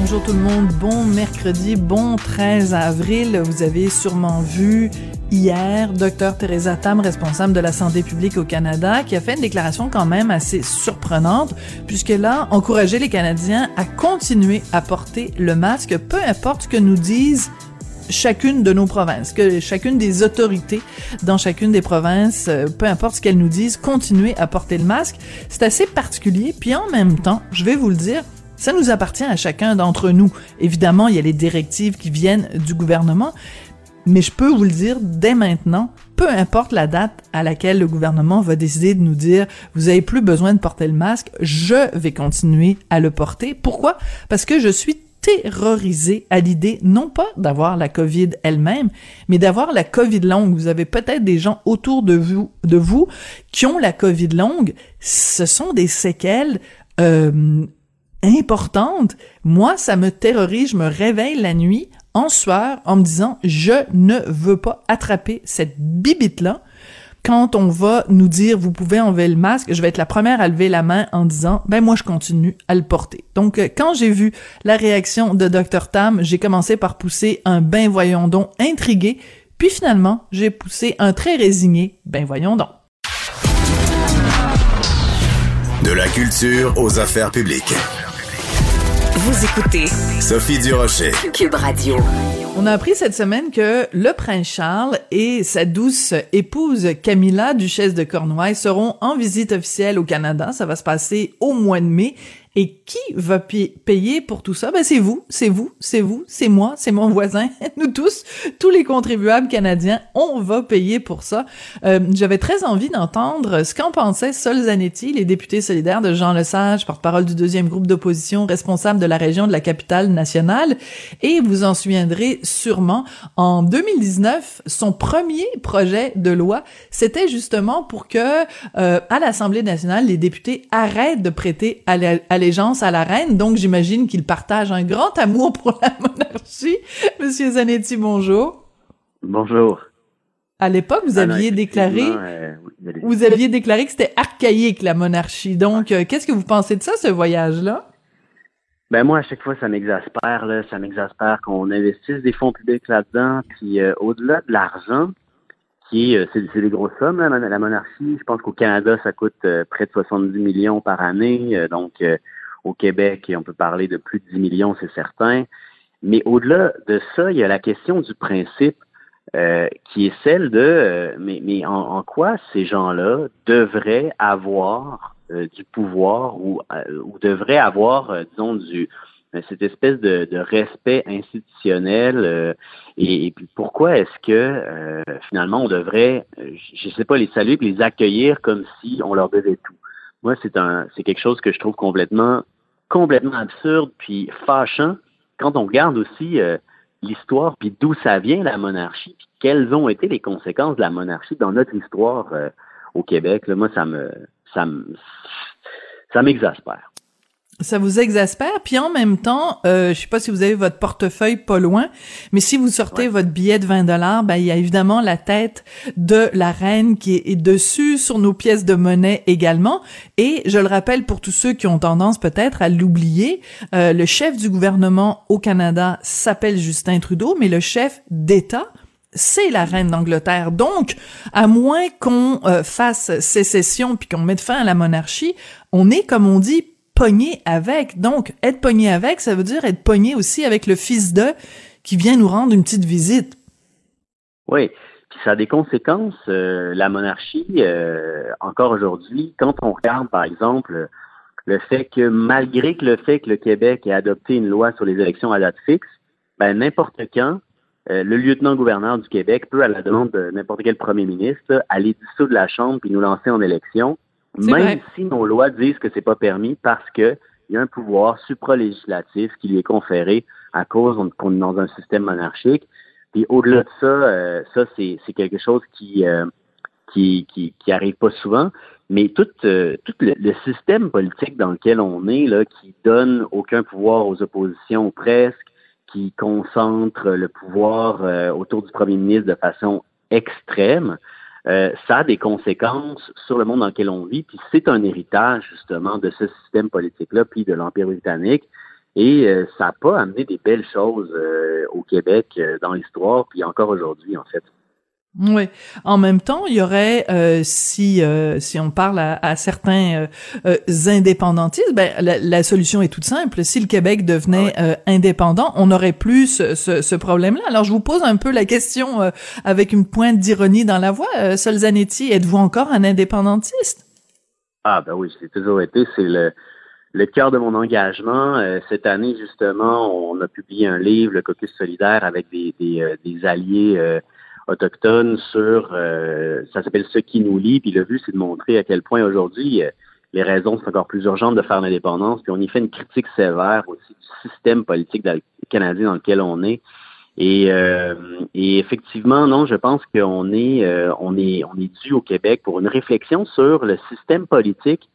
Bonjour tout le monde, bon mercredi, bon 13 avril. Vous avez sûrement vu hier Dr Teresa Tam, responsable de la santé publique au Canada, qui a fait une déclaration quand même assez surprenante, puisqu'elle a encouragé les Canadiens à continuer à porter le masque, peu importe ce que nous disent chacune de nos provinces, que chacune des autorités dans chacune des provinces, euh, peu importe ce qu'elles nous disent, continuer à porter le masque. C'est assez particulier, puis en même temps, je vais vous le dire, ça nous appartient à chacun d'entre nous. Évidemment, il y a les directives qui viennent du gouvernement, mais je peux vous le dire dès maintenant, peu importe la date à laquelle le gouvernement va décider de nous dire vous avez plus besoin de porter le masque, je vais continuer à le porter. Pourquoi? Parce que je suis terrorisé à l'idée non pas d'avoir la COVID elle-même, mais d'avoir la COVID longue. Vous avez peut-être des gens autour de vous, de vous qui ont la COVID longue. Ce sont des séquelles euh, importantes. Moi, ça me terrorise. Je me réveille la nuit en sueur en me disant je ne veux pas attraper cette bibite là quand on va nous dire vous pouvez enlever le masque, je vais être la première à lever la main en disant ben moi je continue à le porter. Donc euh, quand j'ai vu la réaction de Dr Tam, j'ai commencé par pousser un ben voyons donc intrigué, puis finalement, j'ai poussé un très résigné ben voyons donc. De la culture aux affaires publiques. Vous écoutez Sophie Durocher. Cube Radio. On a appris cette semaine que le prince Charles et sa douce épouse Camilla, duchesse de Cornouailles, seront en visite officielle au Canada. Ça va se passer au mois de mai. Et qui va payer pour tout ça? Ben, c'est vous, c'est vous, c'est vous, c'est moi, c'est mon voisin, nous tous, tous les contribuables canadiens, on va payer pour ça. Euh, J'avais très envie d'entendre ce qu'en pensait Sol Zanetti, les députés solidaires de Jean Lesage, porte-parole du deuxième groupe d'opposition, responsable de la région de la capitale nationale. Et vous en souviendrez sûrement, en 2019, son premier projet de loi, c'était justement pour que, euh, à l'Assemblée nationale, les députés arrêtent de prêter à allégeance à la reine, donc j'imagine qu'il partage un grand amour pour la monarchie. Monsieur Zanetti, bonjour. Bonjour. À l'époque, vous Ah non, aviez déclaré, euh, oui, vous aviez déclaré que c'était archaïque la monarchie. Donc, euh, qu'est-ce que vous pensez de ça, ce voyage-là? Ben moi, à chaque fois, ça m'exaspère, là. Ça m'exaspère qu'on investisse des fonds publics là-dedans. Puis euh, au-delà de l'argent, qui euh, c'est, des grosses sommes, là, la, monarchie. Je pense qu'au Canada, ça coûte euh, près de 70 millions par année. Euh, donc, au Québec, on peut parler de plus de 10 millions, c'est certain. Mais au-delà de ça, il y a la question du principe qui est celle de mais, mais en, quoi ces gens-là devraient avoir du pouvoir ou, ou devraient avoir, disons, du cette espèce de, de respect institutionnel euh, et, puis pourquoi est-ce que euh, finalement on devrait, euh, je sais pas, les saluer et les accueillir comme si on leur devait tout. Moi, c'est un c'est quelque chose que je trouve complètement complètement absurde puis fâchant quand on regarde aussi euh, l'histoire puis d'où ça vient la monarchie puis quelles ont été les conséquences de la monarchie dans notre histoire euh, au Québec. Là, moi, ça me ça me ça m'exaspère. Ça vous exaspère, puis en même temps, euh, je sais pas si vous avez votre portefeuille pas loin, mais si vous sortez votre billet de 20 dollars, ben il y a évidemment la tête de la reine qui est dessus sur nos pièces de monnaie également. Et je le rappelle pour tous ceux qui ont tendance peut-être à l'oublier, euh, le chef du gouvernement au Canada s'appelle Justin Trudeau, mais le chef d'État c'est la reine d'Angleterre. Donc, à moins qu'on euh, fasse sécession puis qu'on mette fin à la monarchie, on est, comme on dit, pogné avec. Donc, être pogné avec, ça veut dire être pogné aussi avec le fils de qui vient nous rendre une petite visite. Oui. Puis ça a des conséquences, euh, la monarchie, euh, encore aujourd'hui, quand on regarde, par exemple, le fait que malgré que le fait que le Québec ait adopté une loi sur les élections à date fixe, ben n'importe quand, euh, le lieutenant-gouverneur du Québec peut, à la demande de n'importe quel premier ministre, aller dissoudre la Chambre puis nous lancer en élection, même si nos lois disent que c'est pas permis parce que il y a un pouvoir supralégislatif qui lui est conféré à cause qu'on est dans un système monarchique. Puis au-delà de ça, euh, ça c'est, quelque chose qui, euh, qui, qui, qui arrive pas souvent. Mais tout, euh, tout le, système politique dans lequel on est, là, qui donne aucun pouvoir aux oppositions presque, qui concentre le pouvoir autour du premier ministre de façon extrême, ça a des conséquences sur le monde dans lequel on vit. Puis c'est un héritage justement de ce système politique-là, puis de l'Empire britannique. Et euh, ça n'a pas amené des belles choses euh, au Québec euh, dans l'histoire, puis encore aujourd'hui, en fait. Oui. En même temps, il y aurait, si si on parle à, certains indépendantistes, ben la, solution est toute simple. Si le Québec devenait ah indépendant, on n'aurait plus ce, ce, problème-là. Alors, je vous pose un peu la question avec une pointe d'ironie dans la voix. Solzanetti, êtes-vous encore un indépendantiste? Ah ben oui, c'est toujours été. C'est le le cœur de mon engagement. Euh, cette année, justement, on a publié un livre, le Caucus solidaire, avec des, des, euh, des alliés euh, autochtones sur, ça s'appelle Ce qui nous lie. Puis le but, c'est de montrer à quel point aujourd'hui, les raisons sont encore plus urgentes de faire l'indépendance. Puis on y fait une critique sévère aussi du système politique canadien dans lequel on est. Et, et effectivement, non, je pense qu'on est, on est, on est dû au Québec pour une réflexion sur le système politique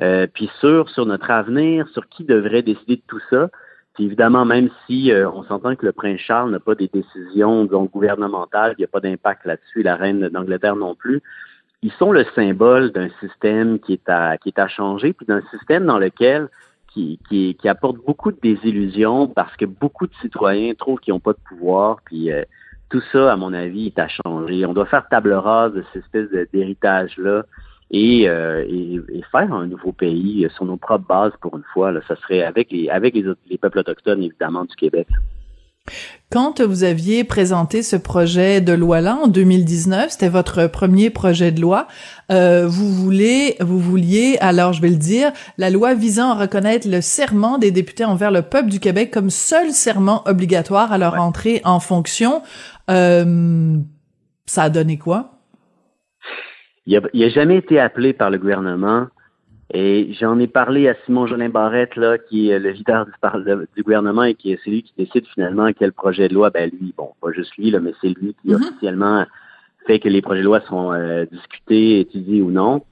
euh, puis sur, sur notre avenir, sur qui devrait décider de tout ça. Puis évidemment, même si euh, on s'entend que le prince Charles n'a pas des décisions donc gouvernementales, il n'y a pas d'impact là-dessus, la reine d'Angleterre non plus, ils sont le symbole d'un système qui est à qui est à changer, puis d'un système dans lequel qui, qui, qui, apporte beaucoup de désillusions parce que beaucoup de citoyens trouvent qu'ils n'ont pas de pouvoir, puis euh, tout ça, à mon avis, est à changer. On doit faire table rase de cette espèce d'héritage-là et, euh, et, et, faire un nouveau pays sur nos propres bases pour une fois. Là, ça serait avec les avec les, les peuples autochtones évidemment du Québec. Quand vous aviez présenté ce projet de loi-là en 2019, c'était votre premier projet de loi. Euh, vous voulez, vous vouliez, alors je vais le dire, la loi visant à reconnaître le serment des députés envers le peuple du Québec comme seul serment obligatoire à leur entrée en fonction. Euh, ça a donné quoi? Il n'a jamais été appelé par le gouvernement. Et j'en ai parlé à Simon Jolin Barrette, là, qui est le leader du, gouvernement et qui est celui qui décide finalement quel projet de loi, ben lui, bon, pas juste lui, là, mais c'est lui qui mm-hmm. officiellement fait que les projets de loi sont euh, discutés, étudiés ou non.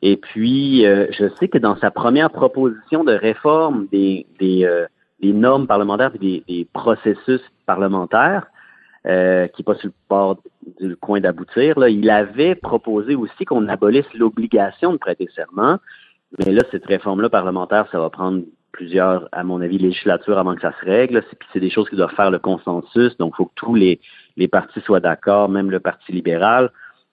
Et puis, euh, je sais que dans sa première proposition de réforme des, des, euh, des normes parlementaires et des, des processus parlementaires, euh, qui n'est pas sur le bord du coin d'aboutir, là, il avait proposé aussi qu'on abolisse l'obligation de prêter serment. Mais là, cette réforme-là parlementaire, ça va prendre plusieurs, à mon avis, législatures avant que ça se règle. Puis c'est des choses qui doivent faire le consensus. Donc, il faut que tous les, les partis soient d'accord, même le Parti libéral.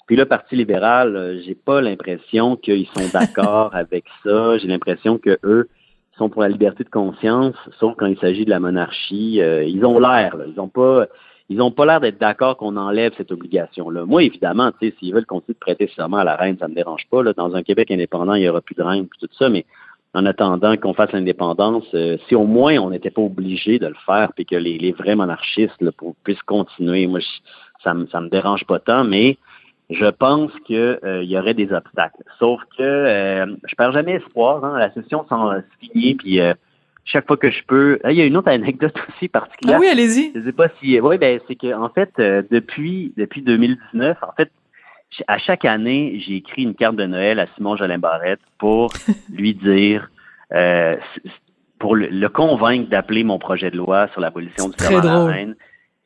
Puis le Parti libéral, euh, j'ai pas l'impression qu'ils sont d'accord avec ça. J'ai l'impression que eux sont pour la liberté de conscience, sauf quand il s'agit de la monarchie. Euh, ils ont l'air, ils ont pas ils n'ont pas l'air d'être d'accord qu'on enlève cette obligation-là. Moi, évidemment, s'ils veulent continuer de prêter serment à la reine, ça me dérange pas. Là. Dans un Québec indépendant, il n'y aura plus de reine, tout ça, mais en attendant qu'on fasse l'indépendance, euh, si au moins on n'était pas obligé de le faire, puis que les, vrais monarchistes là, puissent continuer, moi, ça me ça me dérange pas tant, mais je pense qu'il euh, y aurait des obstacles. Sauf que euh, je perds jamais espoir. Hein, la session s'en finit, puis chaque fois que je peux. il y a une autre anecdote aussi particulière. Ah oui, allez-y. Je sais pas si. Oui, ben c'est que en fait, euh, depuis depuis 2019, en fait, à chaque année, j'ai écrit une carte de Noël à Simon Jolin Barrette pour lui dire, euh, pour le, convaincre d'appeler mon projet de loi sur l'abolition du serment à la reine.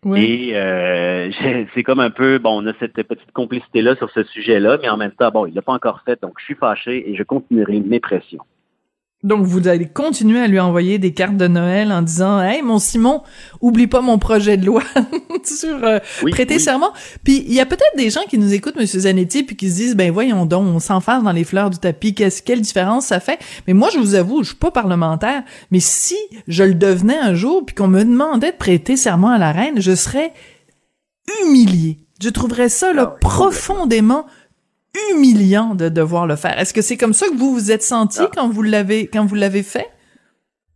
Oui. Et euh, c'est comme un peu, bon, on a cette petite complicité-là sur ce sujet-là, mais en même temps, bon, il l'a pas encore fait, donc je suis fâché et je continuerai mes pressions. Donc vous allez continuer à lui envoyer des cartes de Noël en disant "Hey mon Simon, oublie pas mon projet de loi sur euh, prêter serment." Puis il y a peut-être des gens qui nous écoutent monsieur Zanetti puis qui se disent "Ben voyons donc, on s'enferme dans les fleurs du tapis, qu'est-ce quelle différence ça fait? Mais moi je vous avoue, je suis pas parlementaire, mais si je le devenais un jour puis qu'on me demandait de prêter serment à la reine, je serais humilié Je trouverais ça là, Ah oui, profondément humiliant de devoir le faire. Est-ce que c'est comme ça que vous vous êtes senti Ah. quand vous l'avez quand vous l'avez fait?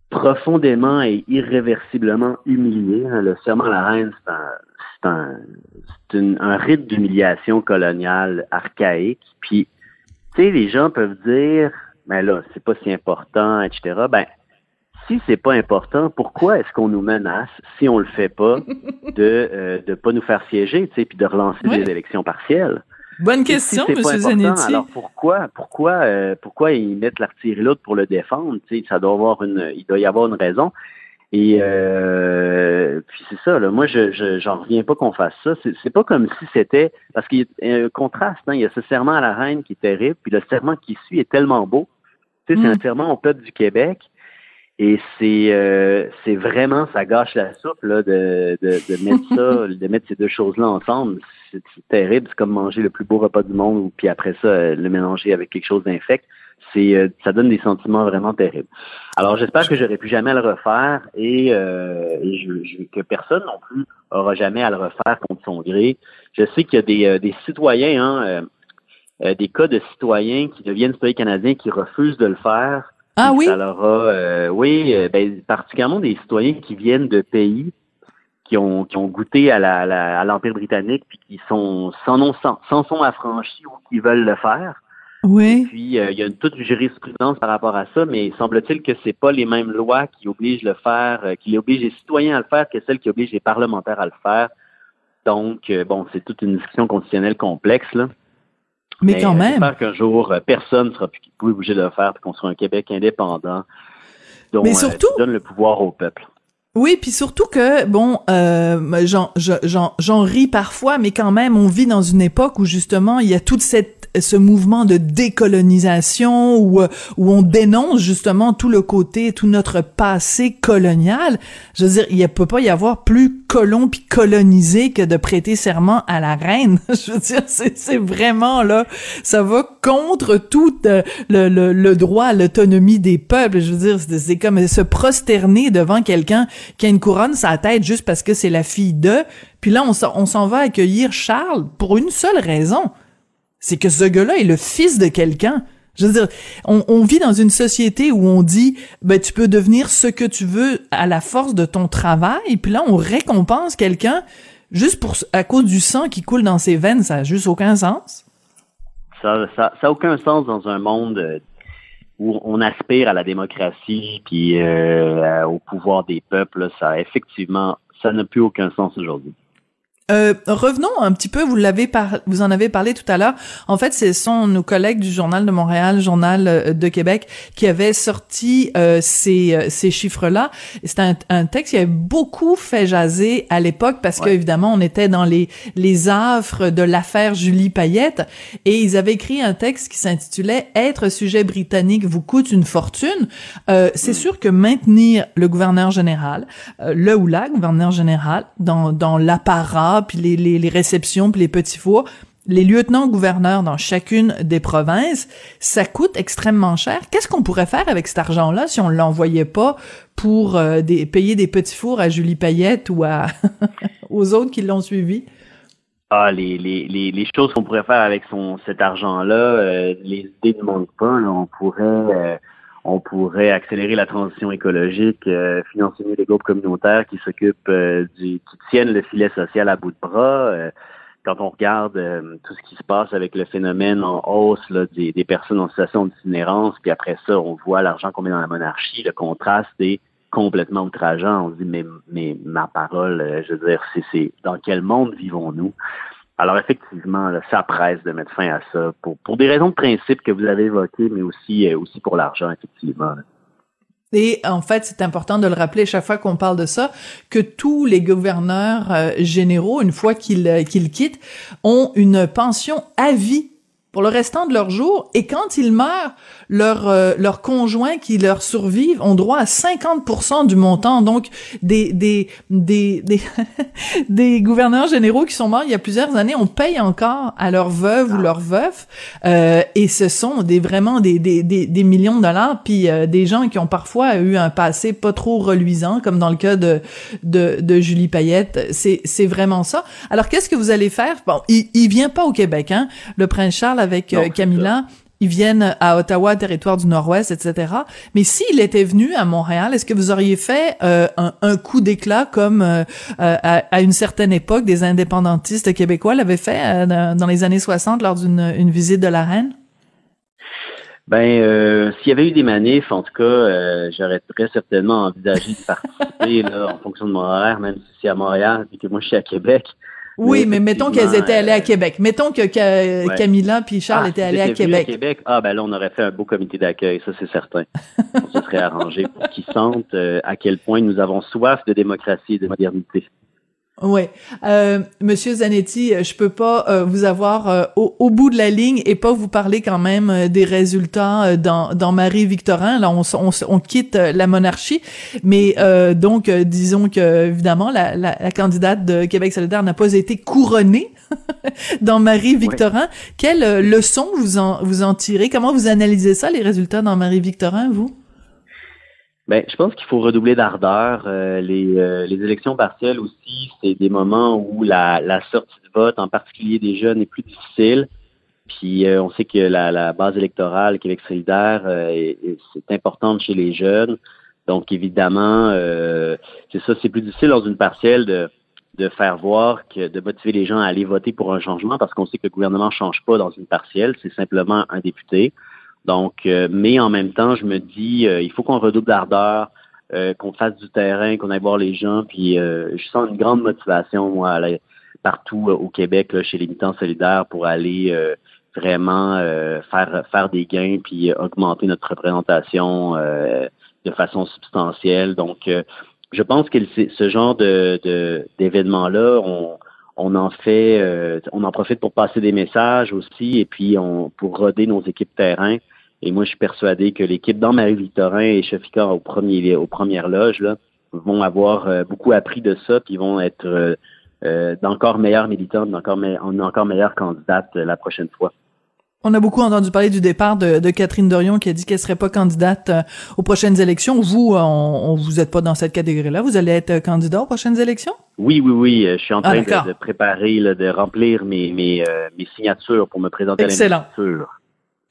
profondément et irréversiblement humilié. hein. Le serment à la reine, c'est un, c'est un, c'est une- un rite d'humiliation coloniale archaïque. Puis, tu sais, les gens peuvent dire, mais là, c'est pas si important, etc. Ben, si c'est pas important, pourquoi est-ce qu'on nous menace si on le fait pas de euh, de pas nous faire siéger, tu sais, puis de relancer Oui. des élections partielles? Bonne Si question, Monsieur important, Zanetti. Alors pourquoi, pourquoi, euh, pourquoi ils mettent l'artillerie l'autre pour le défendre? Tu sais, ça doit avoir une, il doit y avoir une raison. Et euh, puis c'est ça. Là, moi, je, je, j'en reviens pas qu'on fasse ça. C'est, pas comme si c'était parce qu'il y a un contraste. Hein, il y a ce serment à la reine qui est terrible, puis le serment qui suit est tellement beau. Tu sais, c'est un serment au peuple du Québec. Et c'est euh, c'est vraiment ça gâche la soupe là de, de, de mettre ça, de mettre ces deux choses-là ensemble. C'est terrible, c'est comme manger le plus beau repas du monde ou puis après ça euh, le mélanger avec quelque chose d'infect. C'est euh, ça donne des sentiments vraiment terribles. Alors j'espère que j'aurai plus jamais à le refaire et, euh, et je, je- que personne non plus aura jamais à le refaire contre son gré. Je sais qu'il y a des, euh, des citoyens, hein, euh, euh, des cas de citoyens qui deviennent citoyens canadiens qui refusent de le faire Ah oui? ça leur a, euh, oui, ben, particulièrement des citoyens qui viennent de pays qui ont, qui ont goûté à la, la- à l'Empire britannique puis qui sont s'en ont s'en s'en sont affranchis ou qui veulent le faire. Oui. Puis euh, il y a une, toute une jurisprudence par rapport à ça, mais semble-t-il que c'est pas les mêmes lois qui obligent le faire, euh, qui obligent les citoyens à le faire que celles qui obligent les parlementaires à le faire. Donc euh, bon, c'est toute une discussion constitutionnelle complexe là. Mais quand même. J'espère qu'un jour, personne ne sera plus obligé de le faire, puis qu'on sera un Québec indépendant, dont Mais surtout- donne le pouvoir au peuple. Oui, puis surtout que bon, euh, j'en je- j'en j'en ris parfois, mais quand même, on vit dans une époque où justement il y a toute cette ce mouvement de décolonisation où euh, où on dénonce justement tout le côté, tout notre passé colonial. Je veux dire, il ne peut pas y avoir plus colon puis colonisé que de prêter serment à la reine. Je veux dire, c'est vraiment là, ça va contre tout euh, le, le, le droit à l'autonomie des peuples. Je veux dire, c'est comme se prosterner devant quelqu'un qui a une couronne sur la tête juste parce que c'est la fille de. Puis là, on s'en va accueillir Charles pour une seule raison. C'est que ce gars-là est le fils de quelqu'un. Je veux dire, on, vit dans une société où on dit, ben tu peux devenir ce que tu veux à la force de ton travail, puis là on récompense quelqu'un juste pour à cause du sang qui coule dans ses veines, ça a juste aucun sens. Ça ça, ça a aucun sens dans un monde euh, où on aspire à la démocratie puis euh, au pouvoir des peuples. Ça effectivement, ça n'a plus aucun sens aujourd'hui. Euh, revenons un petit peu, vous l'avez par, vous en avez parlé tout à l'heure. En fait, ce sont nos collègues du Journal de Montréal, Journal euh, de Québec, qui avaient sorti euh, ces, euh, ces chiffres-là. C'est un, un texte qui avait beaucoup fait jaser à l'époque parce que évidemment, on était dans les les affres de l'affaire Julie Payette et ils avaient écrit un texte qui s'intitulait Être sujet britannique vous coûte une fortune. Euh, c'est sûr que maintenir le gouverneur général, euh, le ou la gouverneur général dans dans l'apparat puis les, réceptions, puis les petits fours, les lieutenants-gouverneurs dans chacune des provinces, ça coûte extrêmement cher. Qu'est-ce qu'on pourrait faire avec cet argent-là si on l'envoyait pas pour euh, payer des petits fours à Julie Payette ou à aux autres qui l'ont suivi? Ah, les, choses qu'on pourrait faire avec cet argent-là, euh, les idées ne manquent pas. On pourrait euh, on pourrait accélérer la transition écologique, euh, financer les groupes communautaires qui s'occupent euh, du qui tiennent le filet social à bout de bras. Euh, quand on regarde tout ce qui se passe avec le phénomène en hausse là, des, des personnes en situation d'itinérance, puis après ça, on voit l'argent qu'on met dans la monarchie, le contraste est complètement outrageant. On se dit, mais, mais ma parole, je veux dire, c'est dans quel monde vivons-nous? Alors effectivement, ça presse de mettre fin à ça pour, pour des raisons de principe que vous avez évoquées, mais aussi, euh, aussi pour l'argent, effectivement. Et en fait, c'est important de le rappeler chaque fois qu'on parle de ça, que tous les gouverneurs euh, généraux, une fois qu'ils euh, qu'ils quittent, ont une pension à vie pour le restant de leur jour. Et quand ils meurent, leurs euh, leurs conjoints qui leur survivent ont droit à 50% du montant. Donc des des des des, des gouverneurs généraux qui sont morts il y a plusieurs années, on paye encore à leurs veuves ou Ah. leurs veufs. Euh, et ce sont des vraiment des des des, des millions de dollars. Puis euh, des gens qui ont parfois eu un passé pas trop reluisant, comme dans le cas de de, de Julie Payette. C'est c'est vraiment ça. Alors qu'est-ce que vous allez faire? Bon, il il vient pas au Québec, hein. Le prince Charles avec Non, euh, Camilla ils viennent à Ottawa, territoire du Nord-Ouest, etc. Mais s'il était venu à Montréal, est-ce que vous auriez fait euh, un, coup d'éclat comme euh, euh, à, une certaine époque des indépendantistes québécois l'avaient fait dans, les années 60 lors d'une une visite de la reine? Ben, s'il y avait eu des manifs, en tout cas, j'aurais très certainement envisagé de participer en fonction de mon horaire, même si c'est à Montréal et que moi je suis à Québec. Oui, Mais mais mettons qu'elles étaient allées à euh, Québec. Mettons que Ca- Ouais. Camilla puis Charles Ah, étaient allés à venus Québec. Ah, ben là, on aurait fait un beau comité d'accueil, ça c'est certain. on se serait arrangé pour qu'ils sentent euh, à quel point nous avons soif de démocratie et de modernité. Oui. Euh, Monsieur Zanetti, euh, je peux pas euh, vous avoir euh, au, au bout de la ligne et pas vous parler quand même euh, des résultats euh, dans, dans Marie-Victorin. Là, on, on, on quitte la monarchie, mais euh, donc euh, disons que évidemment la, la, la candidate de Québec solidaire n'a pas été couronnée dans Marie-Victorin. Quelle leçon vous en vous en tirez? Comment vous analysez ça les résultats dans Marie-Victorin, vous? Ben, je pense qu'il faut redoubler d'ardeur. Euh, les, euh, les élections partielles aussi, c'est des moments où la, la sortie de vote, en particulier des jeunes, est plus difficile. Puis euh, on sait que la, la base électorale Québec solidaire, euh, est- est- c'est importante chez les jeunes. Donc évidemment, euh, c'est ça, c'est plus difficile dans une partielle de, de faire voir que de motiver les gens à aller voter pour un changement parce qu'on sait que le gouvernement change pas dans une partielle, c'est simplement un député. Donc, euh, mais en même temps, je me dis, euh, il faut qu'on redouble d'ardeur, euh, qu'on fasse du terrain, qu'on aille voir les gens. Puis, euh, je sens une grande motivation, moi, partout euh, au Québec, là, chez les militants solidaires, pour aller euh, vraiment faire faire des gains, puis augmenter notre représentation de façon substantielle. Donc, je pense que ce genre de de- d'événements-là, on on en fait, euh, on en profite pour passer des messages aussi, et puis on pour roder nos équipes terrain. Et moi, je suis persuadé que l'équipe dans Marie-Victorin et Chefika au premier, aux premières loges vont avoir euh, beaucoup appris de ça, puis vont être euh, d'encore meilleurs militants, d'encore me- en encore meilleures candidates la prochaine fois. On a beaucoup entendu parler du départ de, de Catherine Dorion qui a dit qu'elle serait pas candidate euh, aux prochaines élections. Vous, euh, on, on vous êtes pas dans cette catégorie-là. Vous allez être euh, candidat aux prochaines élections? Oui, oui, oui, je suis en Ah, train de, de préparer, là, de remplir mes, mes, euh, mes signatures pour me présenter Excellent. à l'investiture.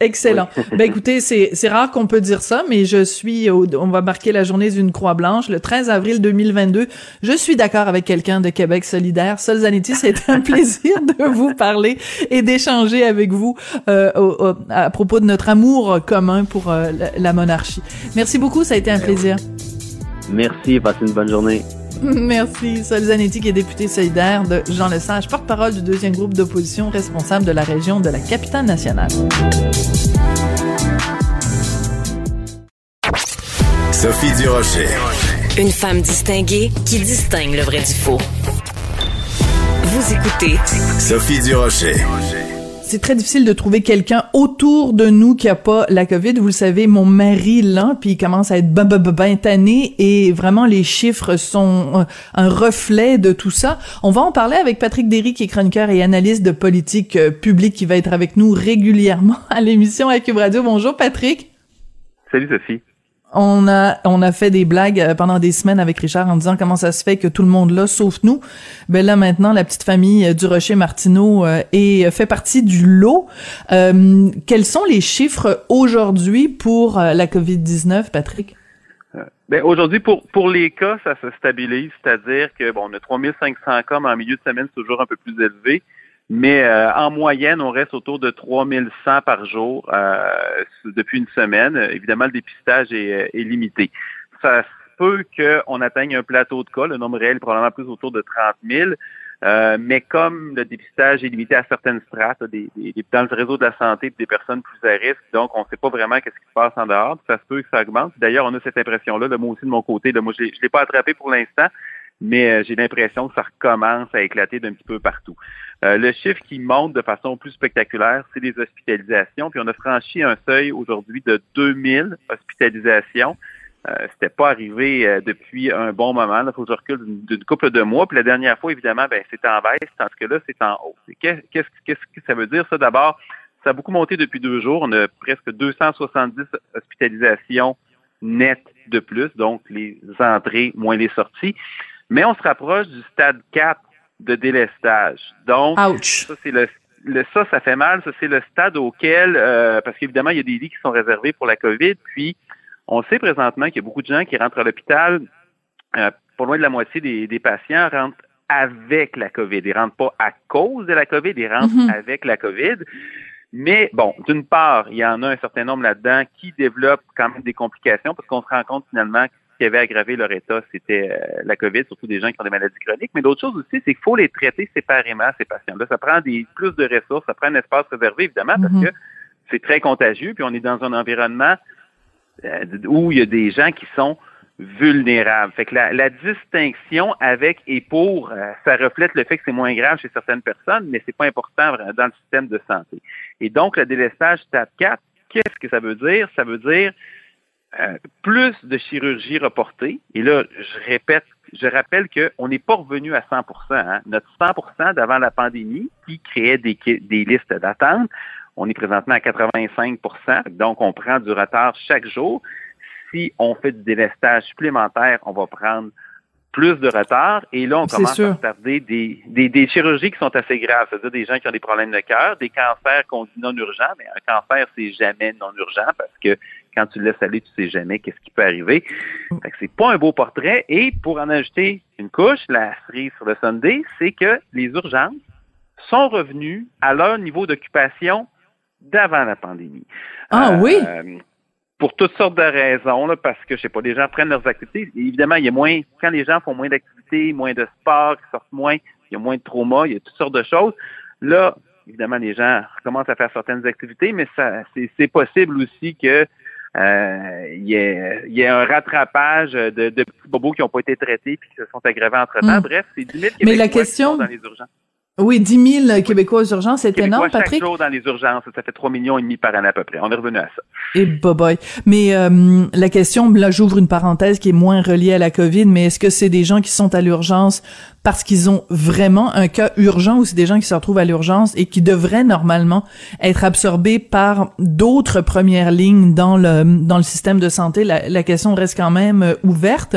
Excellent. ben écoutez, c'est c'est rare qu'on peut dire ça, mais je suis au- on va marquer la journée d'une croix blanche le 13 avril 2022. Je suis d'accord avec quelqu'un de Québec solidaire. Sol Zanetti, c'est un plaisir de vous parler et d'échanger avec vous euh, au- au- à propos de notre amour commun pour euh, la, la monarchie. Merci beaucoup, ça a été un plaisir. Merci, passez une bonne journée. Merci. Sol Zanetti, qui est député solidaire de Jean Lesage, porte-parole du deuxième groupe d'opposition responsable de la région de la capitale nationale. Sophie Durocher. Une femme distinguée qui distingue le vrai du faux. Vous écoutez Sophie Durocher. C'est très difficile de trouver quelqu'un autour de nous qui a pas la COVID. Vous le savez, mon mari l'a, puis il commence à être ben, ben, ben, ben et vraiment les chiffres sont euh, un reflet de tout ça. On va en parler avec Patrick Derry, qui est chroniqueur et analyste de politique euh, publique, qui va être avec nous régulièrement à l'émission à Cube Radio. Bonjour Patrick. Salut Sophie. On a on a fait des blagues euh, pendant des semaines avec Richard en disant comment ça se fait que tout le monde là sauf nous. Ben là maintenant la petite famille euh, du Rocher Martineau euh, est fait partie du lot. Euh, quels sont les chiffres aujourd'hui pour la Covid-19 Patrick? Ben, aujourd'hui, pour, pour les cas, ça se stabilise, c'est-à-dire que bon, on a 3500 cas, mais en milieu de semaine, c'est toujours un peu plus élevé. Mais euh, en moyenne, on reste autour de 3100 par jour euh, depuis une semaine. Évidemment, le dépistage est, euh, est limité. Ça se peut qu'on atteigne un plateau de cas. Le nombre réel est probablement plus autour de 30 000. Euh, mais comme le dépistage est limité à certaines strates, des, des- dans le réseau de la santé, des personnes plus à risque, donc on ne sait pas vraiment qu'est-ce qui se passe en dehors. Ça se peut que ça augmente. D'ailleurs, on a cette impression-là. là, moi aussi de mon côté, là, moi je ne l'ai pas attrapé pour l'instant, mais euh, j'ai l'impression que ça recommence à éclater d'un petit peu partout. Euh, le chiffre qui monte de façon plus spectaculaire, c'est les hospitalisations. Puis on a franchi un seuil aujourd'hui de 2000 hospitalisations. Euh, C'était pas arrivé euh, depuis un bon moment. Il faut que je recule d'une couple de mois. Puis la dernière fois, évidemment, ben, c'est en baisse, tandis que là, c'est en hausse. Qu'est-ce que ça veut dire, ça? D'abord, ça a beaucoup monté depuis deux jours. On a presque 270 hospitalisations nettes de plus, donc les entrées moins les sorties. Mais on se rapproche du stade 4 de délestage. Donc, ça, c'est le, ça, ça fait mal. Ça, c'est le stade auquel, euh, parce qu'évidemment, il y a des lits qui sont réservés pour la COVID. Puis, on sait présentement qu'il y a beaucoup de gens qui rentrent à l'hôpital. Euh, pour loin de la moitié des, patients rentrent avec la COVID. Ils rentrent pas à cause de la COVID, ils rentrent mm-hmm. avec la COVID. Mais bon, d'une part, il y en a un certain nombre là-dedans qui développent quand même des complications parce qu'on se rend compte finalement qui avait aggravé leur état, c'était euh, la COVID, surtout des gens qui ont des maladies chroniques. Mais l'autre chose aussi, c'est qu'il faut les traiter séparément, ces patients-là. Ça prend des, plus de ressources, ça prend un espace réservé, évidemment, parce mhm. que c'est très contagieux, puis on est dans un environnement euh, où il y a des gens qui sont vulnérables. Fait que la, distinction avec et pour, euh, ça reflète le fait que c'est moins grave chez certaines personnes, mais c'est pas important dans le système de santé. Et donc, le délestage stade 4, qu'est-ce que ça veut dire? Ça veut dire euh, plus de chirurgie reportée. Et là, je répète, je rappelle qu'on n'est pas revenu à 100% hein. Notre 100% d'avant la pandémie, qui créait des, des listes d'attente, on est présentement à 85 donc on prend du retard chaque jour. Si on fait du délestage supplémentaire, on va prendre plus de retard. Et là, on commence à retarder des, des, des, chirurgies qui sont assez graves, c'est-à-dire des gens qui ont des problèmes de cœur, des cancers qu'on dit non urgents, mais un cancer, c'est jamais non urgent parce que quand tu le laisses aller, tu sais jamais qu'est-ce qui peut arriver. Fait que c'est pas un beau portrait. Et pour en ajouter une couche, la cerise sur le Sunday, c'est que les urgences sont revenues à leur niveau d'occupation d'avant la pandémie. Ah oui? Euh, pour toutes sortes de raisons, là, parce que, je sais pas, les gens prennent leurs activités. évidemment, il y a moins, quand les gens font moins d'activités, moins de sport, qui sortent moins, il y a moins de trauma, il y a toutes sortes de choses. Là, évidemment, les gens commencent à faire certaines activités, mais ça, c'est possible aussi que euh, il, y y, a, un rattrapage de, de petits bobos qui n'ont pas été traités puis qui se sont aggravés entre-temps. Hmm. Bref, c'est 10 000 mais la question... dans les urgences. Oui, 10 000 Québécois aux urgences, c'est énorme, Patrick. Chaque jour dans les urgences, ça fait 3 millions et demi par année à peu près. On est revenu à ça. Et boy, Mais euh, la question, là, j'ouvre une parenthèse qui est moins reliée à la COVID, mais est-ce que c'est des gens qui sont à l'urgence parce qu'ils ont vraiment un cas urgent ou c'est des gens qui se retrouvent à l'urgence et qui devraient normalement être absorbés par d'autres premières lignes dans le dans le système de santé. La, la question reste quand même euh, ouverte.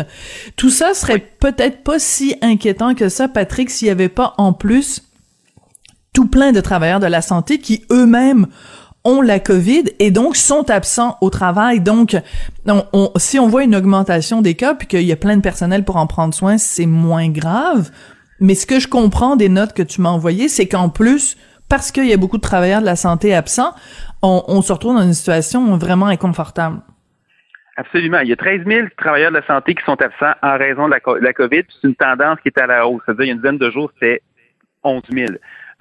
Tout ça serait peut-être pas si inquiétant que ça Patrick s'il y avait pas en plus tout plein de travailleurs de la santé qui eux-mêmes ont la COVID et donc sont absents au travail. Donc, on, si on voit une augmentation des cas puis qu'il y a plein de personnel pour en prendre soin, c'est moins grave. Mais ce que je comprends des notes que tu m'as envoyées, c'est qu'en plus, parce qu'il y a beaucoup de travailleurs de la santé absents, on, se retrouve dans une situation vraiment inconfortable. Absolument. Il y a 13 000 travailleurs de la santé qui sont absents en raison de la, la COVID. C'est une tendance qui est à la hausse. C'est-à-dire, il y a une dizaine de jours, c'était 11 000.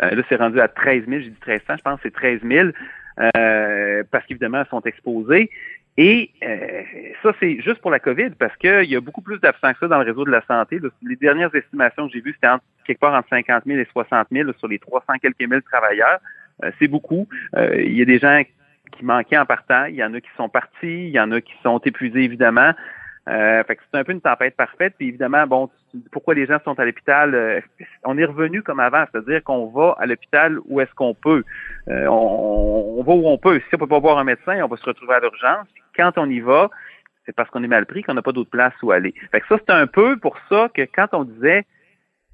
Euh, là, c'est rendu à 13 000. J'ai dit 1300, je pense que c'est 13 000 euh, parce qu'évidemment, elles sont exposées. Et euh, ça, c'est juste pour la COVID, parce qu'il y a beaucoup plus d'absents que ça dans le réseau de la santé. Les dernières estimations que j'ai vues, c'était quelque part entre 50 000 et 60 000 sur les 300 quelques mille travailleurs. c'est beaucoup. il y a des gens qui manquaient en partant, il y en a qui sont partis, il y en a qui sont épuisés, évidemment. Euh, fait que c'est un peu une tempête parfaite. Puis évidemment, bon, pourquoi les gens sont à l'hôpital? Euh, on est revenu comme avant, c'est-à-dire qu'on va à l'hôpital où est-ce qu'on peut. Euh, on, va où on peut. Si on peut pas voir un médecin, on va se retrouver à l'urgence. Quand on y va, c'est parce qu'on est mal pris qu'on n'a pas d'autre place où aller. Fait que ça, c'est un peu pour ça que quand on disait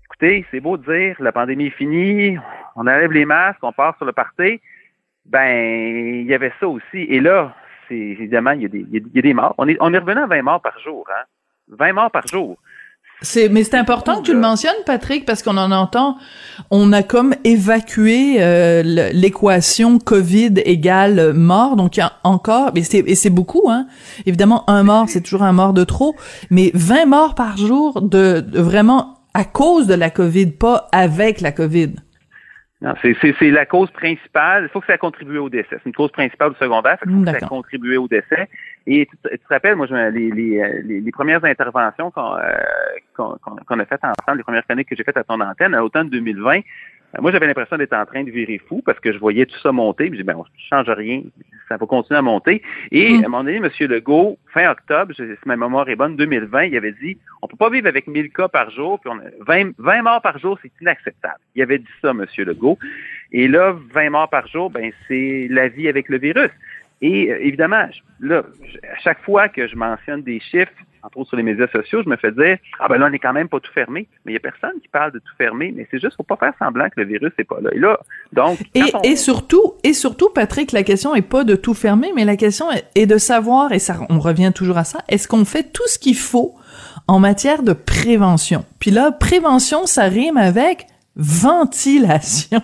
écoutez, c'est beau de dire la pandémie est finie, on enlève les masques, on part sur le party, ben il y avait ça aussi. Et là, c'est évidemment, il y, a des, il y a des morts. On est, on est revenu à 20 morts par jour, hein? 20 morts par jour. C'est, mais c'est important que tu le mentionnes, Patrick, parce qu'on en entend. On a comme évacué euh, l'équation Covid égale mort, donc il y a encore, et c'est, et c'est beaucoup, hein. Évidemment, un mort, c'est toujours un mort de trop, mais 20 morts par jour de, de vraiment à cause de la COVID, pas avec la COVID. Non, c'est la cause principale. Il faut que ça contribue au décès. C'est une cause principale du secondaire. Il faut que ça contribue au décès. Et tu, te rappelles, moi, les, les, les, premières interventions qu'on euh, a faites ensemble, les premières chroniques que j'ai faites à ton antenne, à l'automne 2020, euh, moi, j'avais l'impression d'être en train de virer fou parce que je voyais tout ça monter. Je dis, ben, on ne change rien. Ça va continuer à monter. Et mm. à un moment donné, M. Legault, fin octobre, si ma mémoire est bonne, 2020, il avait dit, on peut pas vivre avec 1000 cas par jour, puis on a 20, 20 morts par jour, c'est inacceptable. Il avait dit ça, M. Legault. Et là, 20 morts par jour, ben, c'est la vie avec le virus. Et euh, évidemment, là, à chaque fois que je mentionne des chiffres, entre autres sur les médias sociaux, je me fais dire Ah ben là, on n'est quand même pas tout fermé. Mais il n'y a personne qui parle de tout fermé, mais c'est juste faut pas faire semblant que le virus n'est pas là. Et là, donc. Et, surtout, et surtout, Patrick, la question est pas de tout fermer, mais la question est, de savoir, et ça on revient toujours à ça, est-ce qu'on fait tout ce qu'il faut en matière de prévention? Puis là, prévention, ça rime avec ventilation.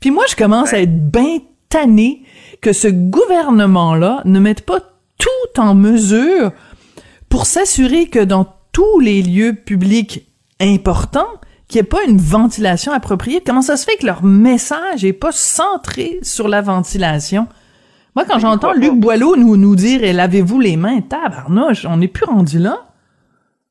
Puis moi, je commence à être bien tanné que ce gouvernement-là ne mette pas tout en mesure pour s'assurer que dans tous les lieux publics importants, qu'il n'y ait pas une ventilation appropriée. Comment ça se fait que leur message n'est pas centré sur la ventilation? Moi, quand j'entends Luc Boileau nous, nous dire et lavez-vous les mains, tabarnouche, on n'est plus rendu là.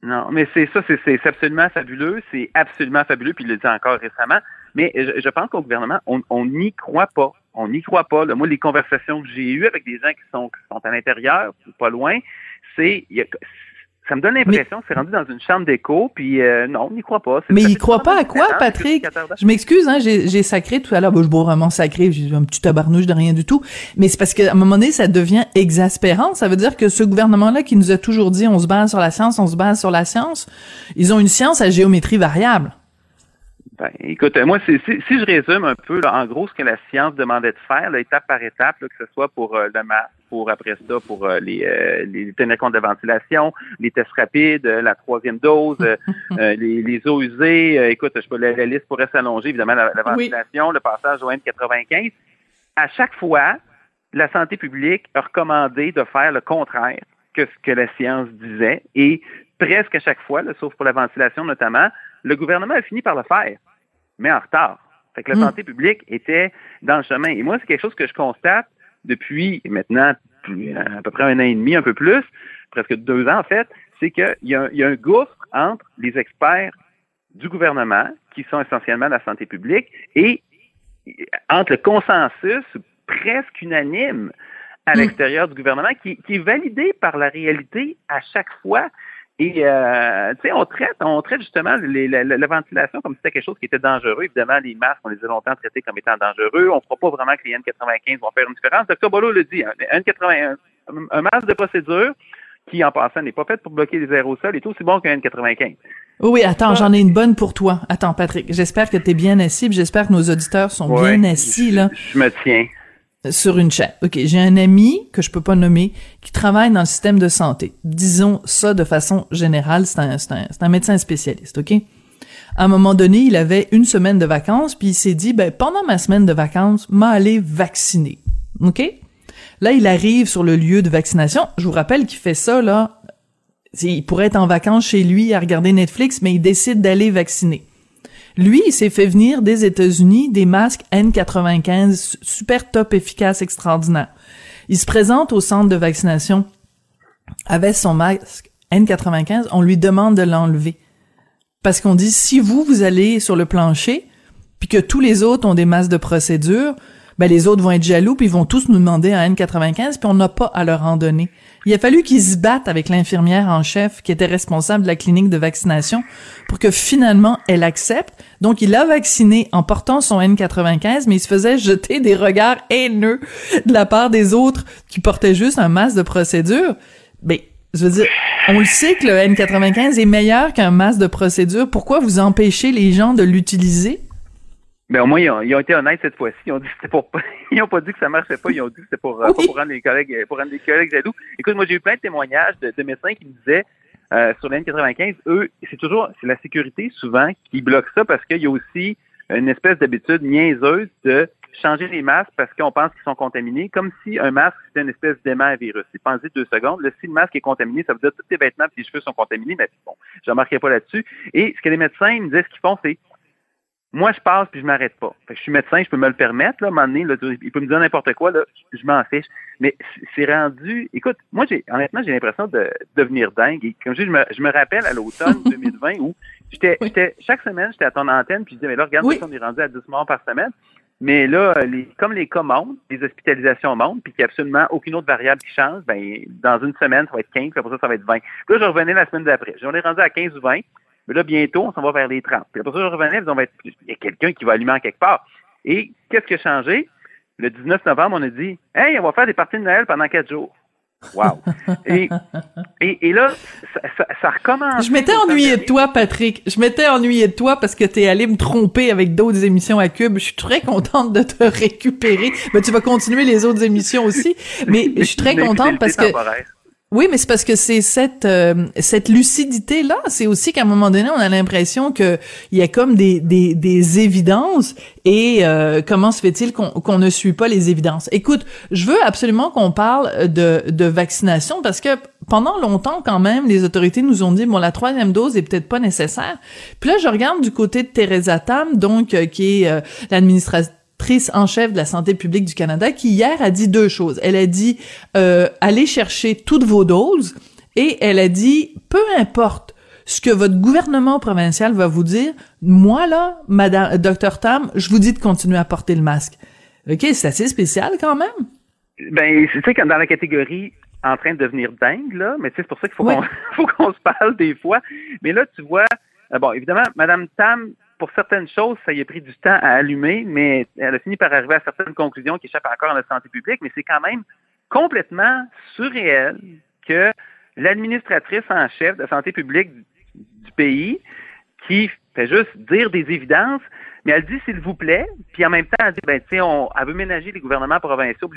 Non, mais c'est ça, c'est absolument fabuleux, c'est absolument fabuleux, puis il le dit encore récemment. Mais je, pense qu'au gouvernement, on n'y croit pas. On n'y croit pas. Moi, les conversations que j'ai eues avec des gens qui sont, qui sont à l'intérieur, pas loin, c'est ça me donne l'impression que c'est rendu dans une chambre d'écho, puis euh, non, on n'y croit pas. Mais il croit pas à quoi, Patrick? Je m'excuse, hein, j'ai sacré tout à l'heure. Bon, je bois vraiment sacré, j'ai un petit tabarnouche de rien du tout. Mais c'est parce qu'à un moment donné, ça devient exaspérant. Ça veut dire que ce gouvernement-là qui nous a toujours dit on se base sur la science, on se base sur la science, ils ont une science à géométrie variable. Ben, écoute, moi, si, je résume un peu, en gros, ce que la science demandait de faire, étape par étape, que ce soit pour euh, le masque, pour après ça, pour euh, les, euh, les tenir compte de ventilation, les tests rapides, la troisième dose, les, les, eaux usées. écoute, je peux, la, liste pourrait s'allonger, évidemment, la, ventilation, le passage au N95. À chaque fois, la santé publique a recommandé de faire le contraire que ce que la science disait et presque à chaque fois, sauf pour la ventilation notamment, le gouvernement a fini par le faire mais en retard. Fait que la hmm. santé publique était dans le chemin. Et moi, c'est quelque chose que je constate depuis maintenant à peu près un an et demi, un peu plus, presque deux ans en fait, c'est qu'il y, a un gouffre entre les experts du gouvernement, qui sont essentiellement la santé publique, et entre le consensus presque unanime à hmm. l'extérieur du gouvernement, qui, est validé par la réalité à chaque fois. Et euh, tu sais, on traite, on traite justement la, ventilation comme si c'était quelque chose qui était dangereux. Évidemment, les masques, on les a longtemps traités comme étant dangereux. On ne croit pas vraiment que les N95 vont faire une différence. Dr. Bolo le dit, un, N81, un masque de procédure qui, en passant, n'est pas fait pour bloquer les aérosols est aussi bon qu'un N95. Oui, attends, j'en ai une bonne pour toi. Attends, Patrick, j'espère que tu es bien assis, j'espère que nos auditeurs sont bien assis, là. Je me tiens sur une chaîne. OK, j'ai un ami que je peux pas nommer qui travaille dans le système de santé. Disons ça de façon générale, c'est un, un, un, médecin spécialiste, OK? À un moment donné, il avait une semaine de vacances, puis il s'est dit, ben, pendant ma semaine de vacances, m'a allé vacciner. OK? Là, il arrive sur le lieu de vaccination. Je vous rappelle qu'il fait ça, là. Il pourrait être en vacances chez lui à regarder Netflix, mais il décide d'aller vacciner. Lui, il s'est fait venir des États-Unis des masques N95 super top efficace extraordinaire. Il se présente au centre de vaccination avec son masque N95, on lui demande de l'enlever. Parce qu'on dit si vous vous allez sur le plancher puis que tous les autres ont des masques de procédure, ben les autres vont être jaloux puis ils vont tous nous demander un N95 puis on n'a pas à leur en donner. Il a fallu qu'ils se battent avec l'infirmière en chef qui était responsable de la clinique de vaccination pour que finalement elle accepte. Donc il a vacciné en portant son N95, mais il se faisait jeter des regards haineux de la part des autres qui portaient juste un masque de procédure. Mais je veux dire, on le sait que le N95 est meilleur qu'un masque de procédure. Pourquoi vous empêchez les gens de l'utiliser? Mais au moins, ils ont, été honnêtes cette fois-ci. Ils ont dit que c'était pour ils ont pas dit que ça marchait pas. Ils ont dit que c'était pour, euh, pour rendre les collègues, pour rendre les collègues jaloux. Écoute, moi, j'ai eu plein de témoignages de, médecins qui me disaient, euh, sur n 95 eux, c'est toujours, c'est la sécurité souvent qui bloque ça parce qu'il y a aussi une espèce d'habitude niaiseuse de changer les masques parce qu'on pense qu'ils sont contaminés, comme si un masque c'était une espèce d'aimant à virus. Pensez deux secondes. Le, si le masque est contaminé, ça veut dire que tous tes vêtements et tes cheveux sont contaminés, mais bon, je remarquais pas là-dessus. Et ce que les médecins me disaient, ce qu'ils font, c'est moi, je passe puis je m'arrête pas. Fait que je suis médecin, je peux me le permettre, là, à un moment donné, là, il peut me dire n'importe quoi, là, je m'en fiche. Mais c'est rendu, écoute, moi, j'ai, honnêtement, j'ai l'impression de, devenir dingue. Et comme je dis, je me, je me rappelle à l'automne 2020 où j'étais, j'étais, chaque semaine, j'étais à ton antenne puis je disais, mais là, regarde, on est rendu à 10 morts par semaine. Mais là, les, comme les cas montent, les hospitalisations montent, puis qu'il n'y a absolument aucune autre variable qui change, ben, dans une semaine, ça va être 15, puis après ça, ça va être 20. Puis là, je revenais la semaine d'après. J'en ai rendu à 15 ou 20. Mais là, bientôt, on s'en va vers les 30. Puis après ça, je revenais, on va être, il y a quelqu'un qui va allumer en quelque part. Et qu'est-ce qui a changé? Le 19 novembre, on a dit, hey, on va faire des parties de Noël pendant quatre jours. Wow. Et, et, là, ça, ça, recommence. Je m'étais ennuyé de toi, Patrick. Je m'étais ennuyé de toi parce que t'es allé me tromper avec d'autres émissions à Cube. Je suis très contente de te récupérer. Mais tu vas continuer les autres émissions aussi. Mais je suis très contente parce que oui, mais c'est parce que c'est cette euh, cette lucidité là, c'est aussi qu'à un moment donné, on a l'impression que il y a comme des des, des évidences. Et euh, comment se fait-il qu'on qu'on ne suit pas les évidences? Écoute, je veux absolument qu'on parle de de vaccination parce que pendant longtemps quand même, les autorités nous ont dit bon la troisième dose est peut-être pas nécessaire. Puis là, je regarde du côté de Teresa Tam, donc euh, qui est en chef de la santé publique du Canada, qui hier a dit deux choses. Elle a dit euh, allez chercher toutes vos doses et elle a dit peu importe ce que votre gouvernement provincial va vous dire, moi là, Madame Docteur Tam, je vous dis de continuer à porter le masque. Ok, c'est assez spécial quand même. Ben, tu sais, dans la catégorie en train de devenir dingue là, mais c'est pour ça qu'il faut qu'on faut qu'on se parle des fois. Mais là, tu vois, euh, bon, évidemment, Madame Tam pour certaines choses, ça y a pris du temps à allumer, mais elle a fini par arriver à certaines conclusions qui échappent encore à la santé publique, mais c'est quand même complètement surréel que l'administratrice en chef de la santé publique du pays, qui fait juste dire des évidences, mais elle dit s'il vous plaît, puis en même temps, elle dit, ben, tu on, elle veut ménager les gouvernements provinciaux,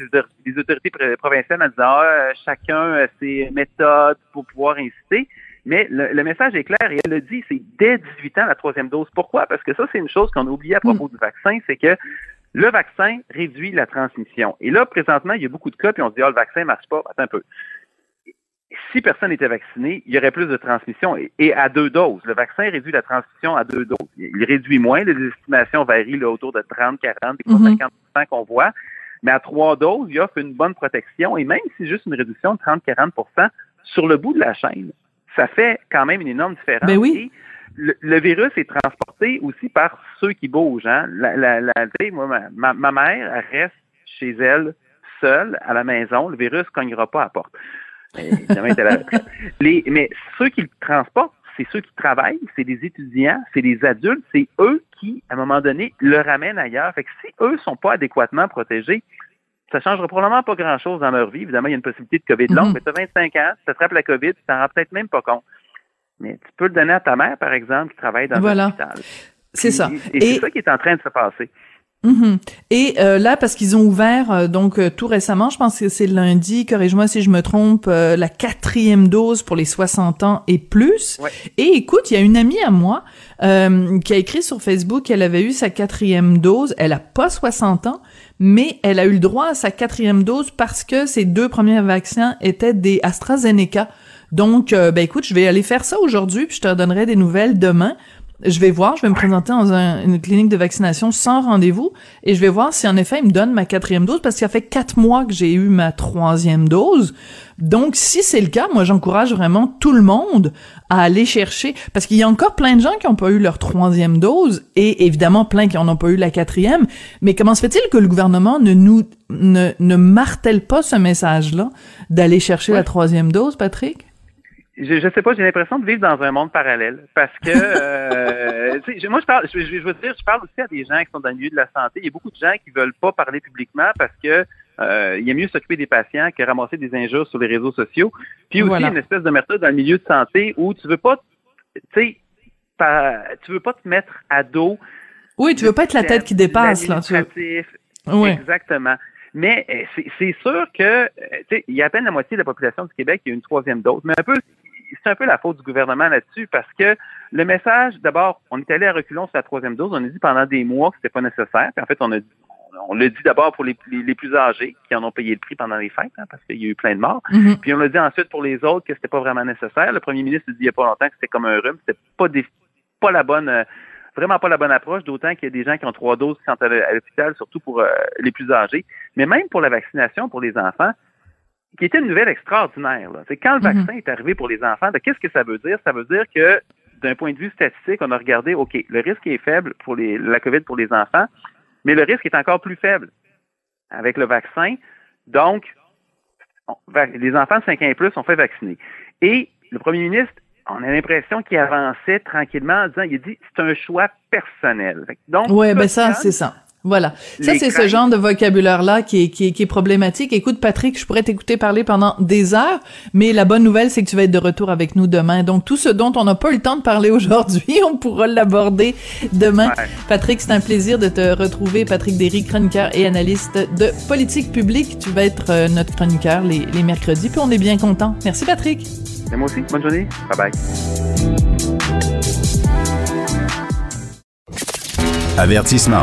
les autorités provinciales en disant, ah, chacun a ses méthodes pour pouvoir inciter. Mais le, message est clair et elle le dit, c'est dès 18 ans la troisième dose. Pourquoi? Parce que ça, c'est une chose qu'on a oublié à propos du vaccin, c'est que le vaccin réduit la transmission. Et là, présentement, il y a beaucoup de cas, puis on se dit, ah, le vaccin marche pas. Attends un peu. Si personne n'était vacciné, il y aurait plus de transmission et, à deux doses. Le vaccin réduit la transmission à deux doses. Il réduit moins. Les estimations varient là, autour de 30, 40, des 50 qu'on voit. Mais à trois doses, il offre une bonne protection et même si c'est juste une réduction de 30-40% sur le bout de la chaîne, ça fait quand même une énorme différence. Ben oui. le, virus est transporté aussi par ceux qui bougent. Hein. La, la, la moi, ma, ma, mère elle reste chez elle seule à la maison. Le virus ne cognera pas à la porte. Les, mais ceux qui le transportent, c'est ceux qui travaillent, c'est des étudiants, c'est des adultes, c'est eux qui, à un moment donné, le ramènent ailleurs. Fait que si eux sont pas adéquatement protégés, ça changera probablement pas grand-chose dans leur vie. Évidemment, il y a une possibilité de COVID longue, mhm. mais tu as 25 ans, tu attrapes la COVID, tu t'en rends peut-être même pas compte. Mais tu peux le donner à ta mère, par exemple, qui travaille dans voilà. un hôpital. C'est ça. Et, c'est ça qui est en train de se passer. Mhm. Et euh, là, parce qu'ils ont ouvert euh, donc euh, tout récemment, je pense que c'est lundi, corrige-moi si je me trompe, la quatrième dose pour les 60 ans et plus. Et écoute, il y a une amie à moi qui a écrit sur Facebook qu'elle avait eu sa quatrième dose. Elle a pas 60 ans, mais elle a eu le droit à sa quatrième dose parce que ses deux premiers vaccins étaient des AstraZeneca. Donc, ben écoute, je vais aller faire ça aujourd'hui, puis je te donnerai des nouvelles demain je vais voir, je vais me présenter dans une clinique de vaccination sans rendez-vous et je vais voir si en effet il me donne ma quatrième dose parce qu'il a fait quatre mois que j'ai eu ma troisième dose. Donc si c'est le cas, moi j'encourage vraiment tout le monde à aller chercher parce qu'il y a encore plein de gens qui n'ont pas eu leur troisième dose et évidemment plein qui n'en ont pas eu la quatrième. Mais comment se fait-il que le gouvernement ne nous ne, ne martèle pas ce message-là d'aller chercher la troisième dose, Patrick? Je, je sais pas, j'ai l'impression de vivre dans un monde parallèle parce que euh, moi je parle, je, je, veux dire, je parle aussi à des gens qui sont dans le milieu de la santé. Il y a beaucoup de gens qui veulent pas parler publiquement parce que euh, il y a mieux s'occuper des patients que ramasser des injures sur les réseaux sociaux. Puis aussi une espèce de méthode dans le milieu de santé où tu veux pas, tu sais, tu veux pas te mettre à dos. Oui, tu veux pas être la tête qui dépasse là. Tu Oui. Exactement. Mais euh, c'est sûr que, euh, il y a à peine la moitié de la population du Québec qui a une troisième dose. Mais un peu, c'est un peu la faute du gouvernement là-dessus parce que le message, d'abord, on est allé à reculons sur la troisième dose. On a dit pendant des mois que c'était pas nécessaire. Puis en fait, on a on l'a dit d'abord pour les, les, plus âgés qui en ont payé le prix pendant les fêtes, hein, parce qu'il y a eu plein de morts. Mm-hmm. Puis on l'a dit ensuite pour les autres que c'était pas vraiment nécessaire. Le premier ministre a dit il y a pas longtemps que c'était comme un rhume, c'était pas des, pas la bonne euh, vraiment pas la bonne approche, d'autant qu'il y a des gens qui ont trois doses qui sont à l'hôpital, surtout pour euh, les plus âgés. Mais même pour la vaccination pour les enfants, qui était une nouvelle extraordinaire. C'est quand le Mhm. vaccin est arrivé pour les enfants, ben, qu'est-ce que ça veut dire? Ça veut dire que d'un point de vue statistique, on a regardé, OK, le risque est faible pour les, la COVID pour les enfants, mais le risque est encore plus faible avec le vaccin. Donc, on- les enfants de 5 ans et plus sont fait vacciner. Et le premier ministre, on a l'impression qu'il avançait tranquillement en disant, il dit, c'est un choix personnel. Donc, Ouais, ben ça, c'est ça. Voilà. Ça, c'est ce genre de vocabulaire-là qui est, qui, est, qui est problématique. Écoute, Patrick, je pourrais t'écouter parler pendant des heures, mais la bonne nouvelle, c'est que tu vas être de retour avec nous demain. Donc, tout ce dont on n'a pas eu le temps de parler aujourd'hui, on pourra l'aborder demain. Ouais. Patrick, c'est un plaisir de te retrouver. Patrick Derry, chroniqueur et analyste de politique publique. Tu vas être euh, notre chroniqueur les, les mercredis, puis on est bien content. Merci, Patrick. Et moi aussi, bonne journée. Bye bye. Avertissement.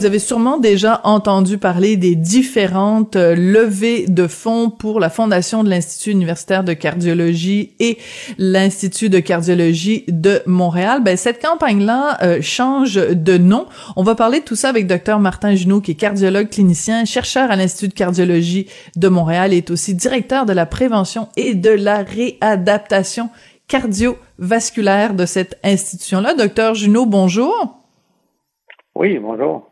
Vous avez sûrement déjà entendu parler des différentes euh, levées de fonds pour la fondation de l'Institut universitaire de cardiologie et l'Institut de cardiologie de Montréal. Ben, cette campagne-là euh, change de nom. On va parler de tout ça avec Dr Martin Junot, qui est cardiologue clinicien, chercheur à l'Institut de cardiologie de Montréal et est aussi directeur de la prévention et de la réadaptation cardiovasculaire de cette institution-là. Docteur Junot, bonjour. Oui, bonjour.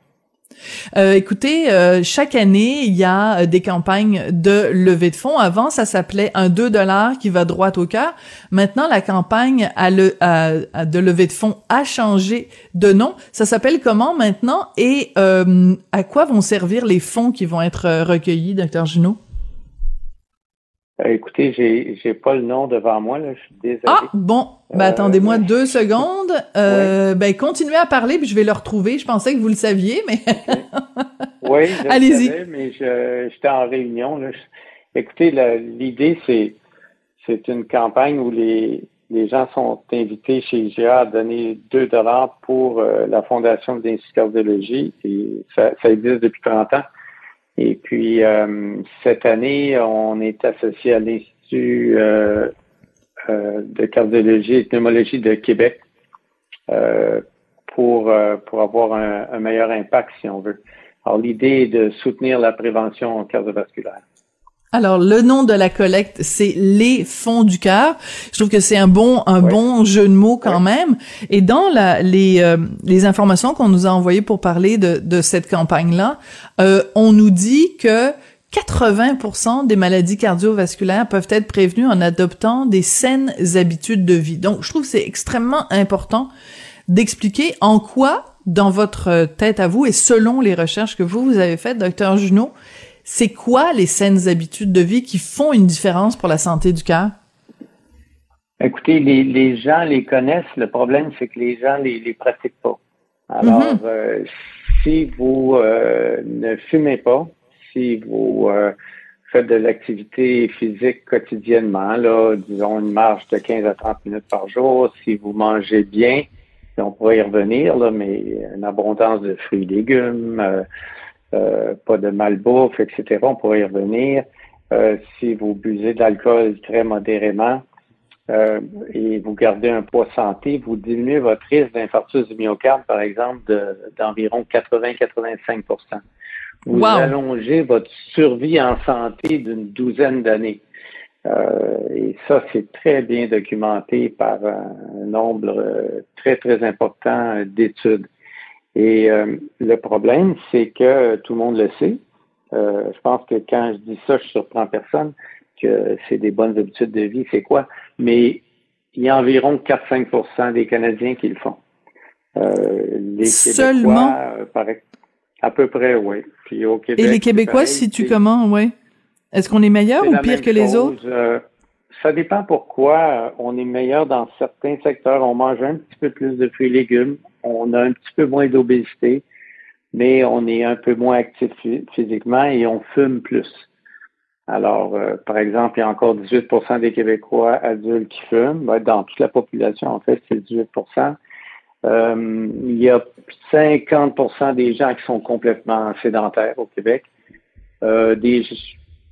Euh, écoutez, euh, chaque année, il y a euh, des campagnes de levée de fonds. Avant, ça s'appelait un 2 dollars qui va droit au cœur. Maintenant, la campagne de levée de fonds a changé de nom. Ça s'appelle comment maintenant et à quoi vont servir les fonds qui vont être recueillis, docteur Junot? Euh, écoutez, j'ai j'ai pas le nom devant moi, là, je suis désolé. Ah, bon. Ben, Euh, attendez-moi deux secondes. Euh, Ben, continuez à parler, puis je vais le retrouver. Je pensais que vous le saviez, mais... Oui, je le Allez-y. savais, mais je- j'étais en réunion. Là. Écoutez, la- l'idée, c'est c'est une campagne où les, les gens sont invités chez IGA à donner 2 dollars pour la Fondation de l'Institut de cardiologie. Et ça, ça existe depuis 30 ans. Et puis, euh, cette année, on est associé à l'Institut euh, euh, de cardiologie et pneumologie de Québec pour, pour avoir un, un meilleur impact, si on veut. Alors, l'idée est de soutenir la prévention cardiovasculaire. Alors, le nom de la collecte, c'est les fonds du cœur. Je trouve que c'est un bon, un bon jeu de mots quand même. Et dans la, les, euh, les informations qu'on nous a envoyées pour parler de, de cette campagne-là, euh, on nous dit que 80% des maladies cardiovasculaires peuvent être prévenues en adoptant des saines habitudes de vie. Donc, je trouve que c'est extrêmement important d'expliquer en quoi, dans votre tête à vous et selon les recherches que vous, vous avez faites, docteur Junot, c'est quoi les saines habitudes de vie qui font une différence pour la santé du cœur? Écoutez, les, les gens les connaissent. Le problème, c'est que les gens les, les pratiquent pas. Alors, Mhm. euh, si vous euh, ne fumez pas, si vous euh, faites de l'activité physique quotidiennement, là, disons une marche de 15 à 30 minutes par jour, si vous mangez bien, on pourrait y revenir, là, mais une abondance de fruits et légumes, euh, pas de malbouffe, etc., on pourrait y revenir. Euh, si vous buvez de l'alcool très modérément, euh, et vous gardez un poids santé, vous diminuez votre risque d'infarctus du myocarde, par exemple, de- d'environ 80-85% Vous Wow. allongez votre survie en santé d'une douzaine d'années. Euh, et ça, c'est très bien documenté par un nombre très, très important d'études. Et euh, le problème, c'est que tout le monde le sait. Euh, je pense que quand je dis ça, je surprends personne que c'est des bonnes habitudes de vie, c'est quoi? Mais il y a environ 4-5% des Canadiens qui le font. Euh, les Seulement? Québécois, euh, pareil, à peu près, oui. Puis au Québec, Et les Québécois, pareil, si tu comment, ouais? Est-ce qu'on est meilleur ou pire que les autres? Ça dépend pourquoi. Euh, On est meilleur dans certains secteurs. On mange un petit peu plus de fruits et légumes. On a un petit peu moins d'obésité, mais on est un peu moins actif phy- physiquement et on fume plus. Alors, euh, par exemple, il y a encore 18% des Québécois adultes qui fument. Dans toute la population, en fait, c'est 18% Euh, Il y a 50% des gens qui sont complètement sédentaires au Québec. Euh, des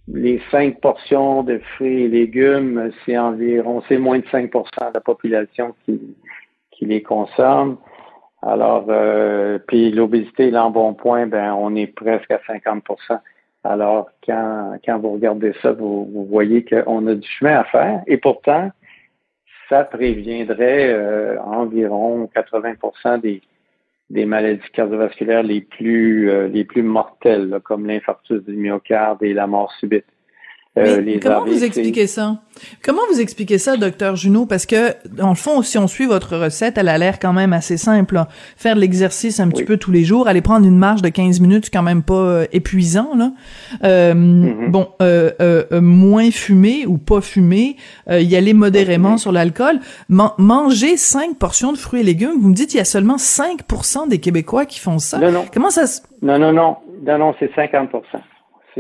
les cinq portions de fruits et légumes, c'est environ, c'est moins de 5% de la population qui, qui les consomme. Alors, euh, puis l'obésité l'embonpoint, ben, on est presque à 50% Alors, quand, quand vous regardez ça, vous, vous voyez qu'on a du chemin à faire. Et pourtant, ça préviendrait euh, environ 80% des, des maladies cardiovasculaires les plus euh, les plus mortelles, comme l'infarctus du myocarde et la mort subite. Euh, comment vous expliquez ça? Comment vous expliquez ça, docteur Junot? Parce que, dans le fond, si on suit votre recette, elle a l'air quand même assez simple. Faire de l'exercice un petit peu tous les jours, aller prendre une marche de 15 minutes, quand même pas euh, épuisant, là. Euh, mm-hmm. Bon, moins fumer ou pas fumer, y aller modérément sur l'alcool, manger 5 portions de fruits et légumes. Vous me dites qu'il y a seulement 5% des Québécois qui font ça. Non, non. Comment ça se... Non, non, non. Non, non, c'est 50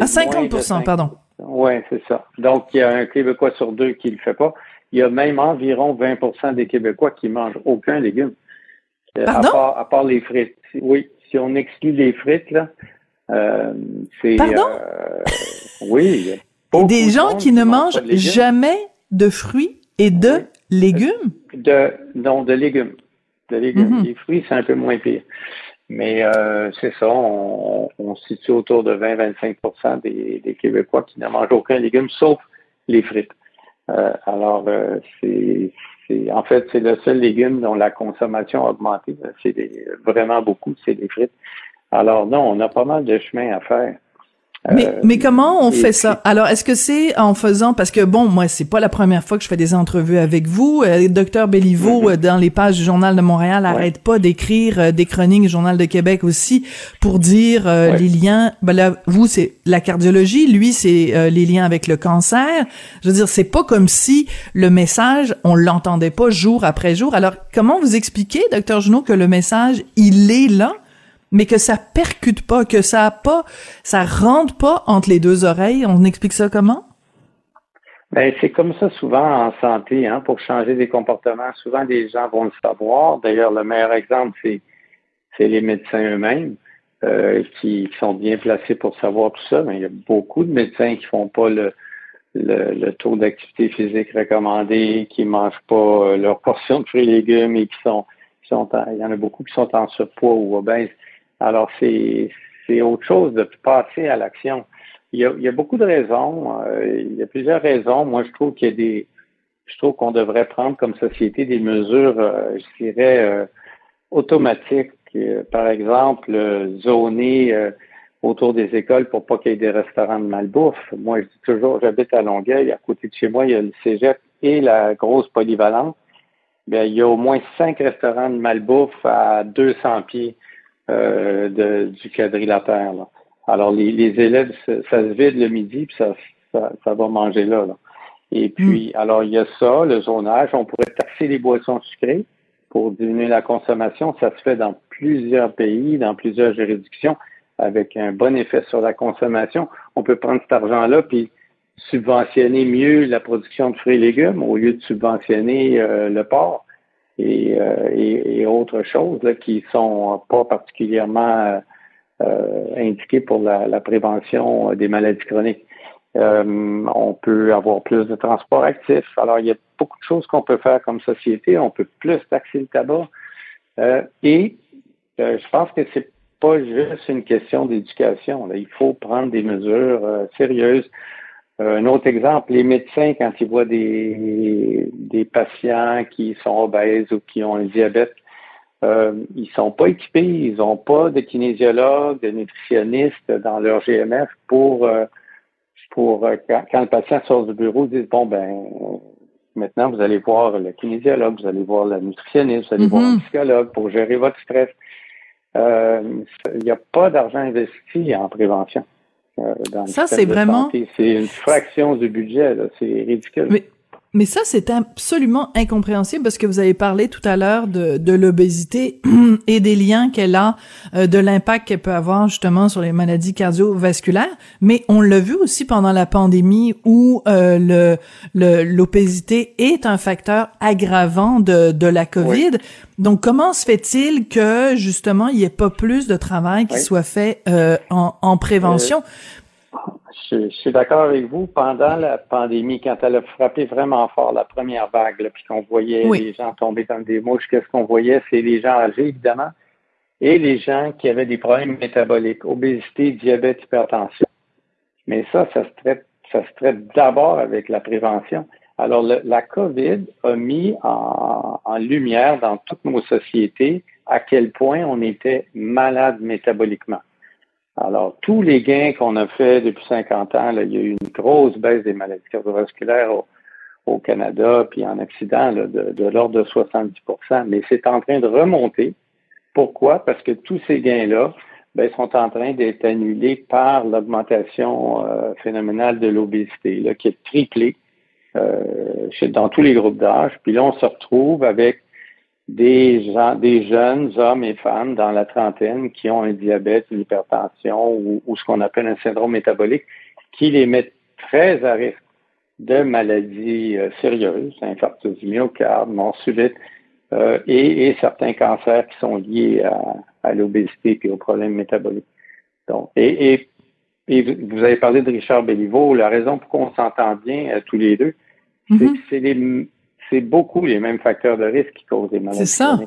Ah, 50 pardon. Oui, c'est ça. Donc, il y a un Québécois sur deux qui ne le fait pas. Il y a même environ 20% des Québécois qui mangent aucun légume. Euh, Pardon? À part, les frites. Oui, si on exclut les frites, là, euh, c'est... Pardon? Euh, oui. Des gens qui ne mangent jamais de fruits et de légumes? De, non, de légumes. De légumes. Mm-hmm. Les fruits, c'est un peu moins pire. Mais euh, c'est ça, on, on, se situe autour de 20-25 des, des, Québécois qui ne mangent aucun légume sauf les frites. Euh, alors, euh, c'est, en fait, c'est le seul légume dont la consommation a augmenté. C'est vraiment beaucoup, c'est les frites. Alors non, on a pas mal de chemin à faire. Mais, euh, mais comment on fait ça? Alors, est-ce que c'est en faisant parce que bon, moi, c'est pas la première fois que je fais des entrevues avec vous. Euh, docteur Béliveau, mm-hmm. euh, dans les pages du Journal de Montréal, arrête pas d'écrire des chroniques du Journal de Québec aussi pour dire les liens. Ben là, vous, c'est la cardiologie, lui, c'est les liens avec le cancer. Je veux dire, c'est pas comme si le message, on l'entendait pas jour après jour. Alors, comment vous expliquez, docteur Junot, que le message, il est là? Mais que ça percute pas, que ça a pas, ça rentre pas entre les deux oreilles. On explique ça comment? Ben, c'est comme ça souvent en santé, hein, pour changer des comportements. Souvent, les gens vont le savoir. D'ailleurs, le meilleur exemple, c'est, c'est les médecins eux-mêmes euh, qui, sont bien placés pour savoir tout ça. Mais il y a beaucoup de médecins qui font pas le, le, taux d'activité physique recommandé, qui mangent pas euh, leur portion de fruits et légumes et qui sont, qui sont il y en a beaucoup qui sont en surpoids ou obèses. Alors, c'est, autre chose de passer à l'action. Il y a, il y a beaucoup de raisons. Euh, il y a plusieurs raisons. Moi, je trouve qu'il y a des. Je trouve qu'on devrait prendre comme société des mesures, euh, je dirais, euh, automatiques. par exemple, zoner autour des écoles pour pas qu'il y ait des restaurants de malbouffe. Moi, je dis toujours, j'habite à Longueuil, à côté de chez moi, il y a le cégep et la grosse polyvalente. Bien, il y a au moins cinq restaurants de malbouffe à 200 pieds. Euh, de, du quadrilatère. Là. Alors, les, les élèves, ça, se vide le midi, puis ça, ça, va manger là, Et puis, hmm. alors, il y a ça, le zonage. On pourrait taxer les boissons sucrées pour diminuer la consommation. Ça se fait dans plusieurs pays, dans plusieurs juridictions, avec un bon effet sur la consommation. On peut prendre cet argent-là, puis subventionner mieux la production de fruits et légumes au lieu de subventionner euh, le porc. Euh, et, et, autres choses là, qui sont pas particulièrement euh, indiquées pour la, la, prévention des maladies chroniques. Euh, on peut avoir plus de transport actif. Alors, il y a beaucoup de choses qu'on peut faire comme société. On peut plus taxer le tabac. et je pense que c'est pas juste une question d'éducation. Il faut prendre des mesures sérieuses. Euh, un autre exemple, les médecins, quand ils voient des, des patients qui sont obèses ou qui ont un diabète, euh, ils sont pas équipés, ils n'ont pas de kinésiologue, de nutritionniste dans leur GMF pour, euh, pour euh, quand, le patient sort du bureau, ils disent bon ben maintenant vous allez voir le kinésiologue, vous allez voir la nutritionniste, vous allez voir un mm-hmm. psychologue pour gérer votre stress. Il n'y a pas d'argent investi en prévention. Euh, ça, c'est vraiment. C'est une fraction du budget, c'est ridicule. Mais, mais ça, c'est absolument incompréhensible parce que vous avez parlé tout à l'heure de, de l'obésité et des liens qu'elle a, euh, de l'impact qu'elle peut avoir justement sur les maladies cardiovasculaires. Mais on l'a vu aussi pendant la pandémie où euh, le l'obésité est un facteur aggravant de, de la COVID. Donc, comment se fait-il que justement il n'y ait pas plus de travail qui soit fait euh, en, en, prévention? Je, suis d'accord avec vous. Pendant la pandémie, quand elle a frappé vraiment fort, la première vague, puis qu'on voyait les gens tomber dans des mouches, qu'est-ce qu'on voyait? C'est les gens âgés, évidemment, et les gens qui avaient des problèmes métaboliques, obésité, diabète, hypertension. Mais ça, ça se traite, ça se traite d'abord avec la prévention. Alors, la COVID a mis en, lumière dans toutes nos sociétés à quel point on était malade métaboliquement. Alors, tous les gains qu'on a fait depuis 50 ans, il y a eu une grosse baisse des maladies cardiovasculaires au, Canada, puis en Occident, de, de l'ordre de 70% mais c'est en train de remonter. Pourquoi? Parce que tous ces gains-là ben, sont en train d'être annulés par l'augmentation euh, phénoménale de l'obésité, qui est triplée euh, dans tous les groupes d'âge. Puis là, on se retrouve avec des gens, des jeunes hommes et femmes dans la trentaine qui ont un diabète, une hypertension ou, ce qu'on appelle un syndrome métabolique qui les met très à risque de maladies euh, sérieuses, infarctus du myocarde, mort subite euh, et, certains cancers qui sont liés à, l'obésité et aux problèmes métaboliques. Donc, et, et, vous avez parlé de Richard Béliveau. La raison pour qu'on s'entend bien tous les deux, Mm-hmm. c'est beaucoup les mêmes facteurs de risque qui causent des maladies. C'est ça.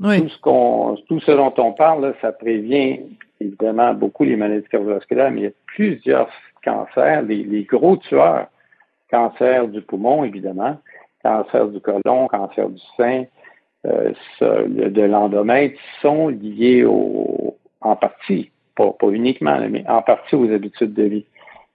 Oui. Tout ce, qu'on, tout ce dont on parle, ça prévient évidemment beaucoup les maladies cardiovasculaires, mais il y a plusieurs cancers, les, gros tueurs. Cancer du poumon, évidemment, cancer du côlon, cancer du sein, euh, de l'endomètre sont liés au, en partie, pas, pas uniquement, mais en partie aux habitudes de vie.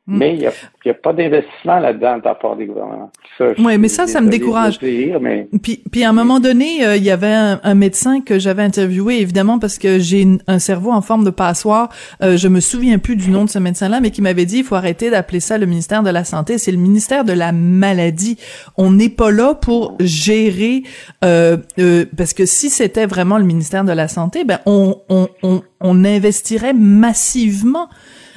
Mm. Mais il n'y a, pas d'investissement là-dedans de la part des gouvernements. Oui, mais ça, ça me décourage. Puis, puis à un moment donné, euh, il y avait un, médecin que j'avais interviewé, évidemment, parce que j'ai un cerveau en forme de passoire. Euh, je me souviens plus du nom de ce médecin-là, mais qui m'avait dit, il faut arrêter d'appeler ça le ministère de la Santé. C'est le ministère de la Maladie. On n'est pas là pour gérer... Euh, euh, parce que si c'était vraiment le ministère de la Santé, ben on, on, on, on investirait massivement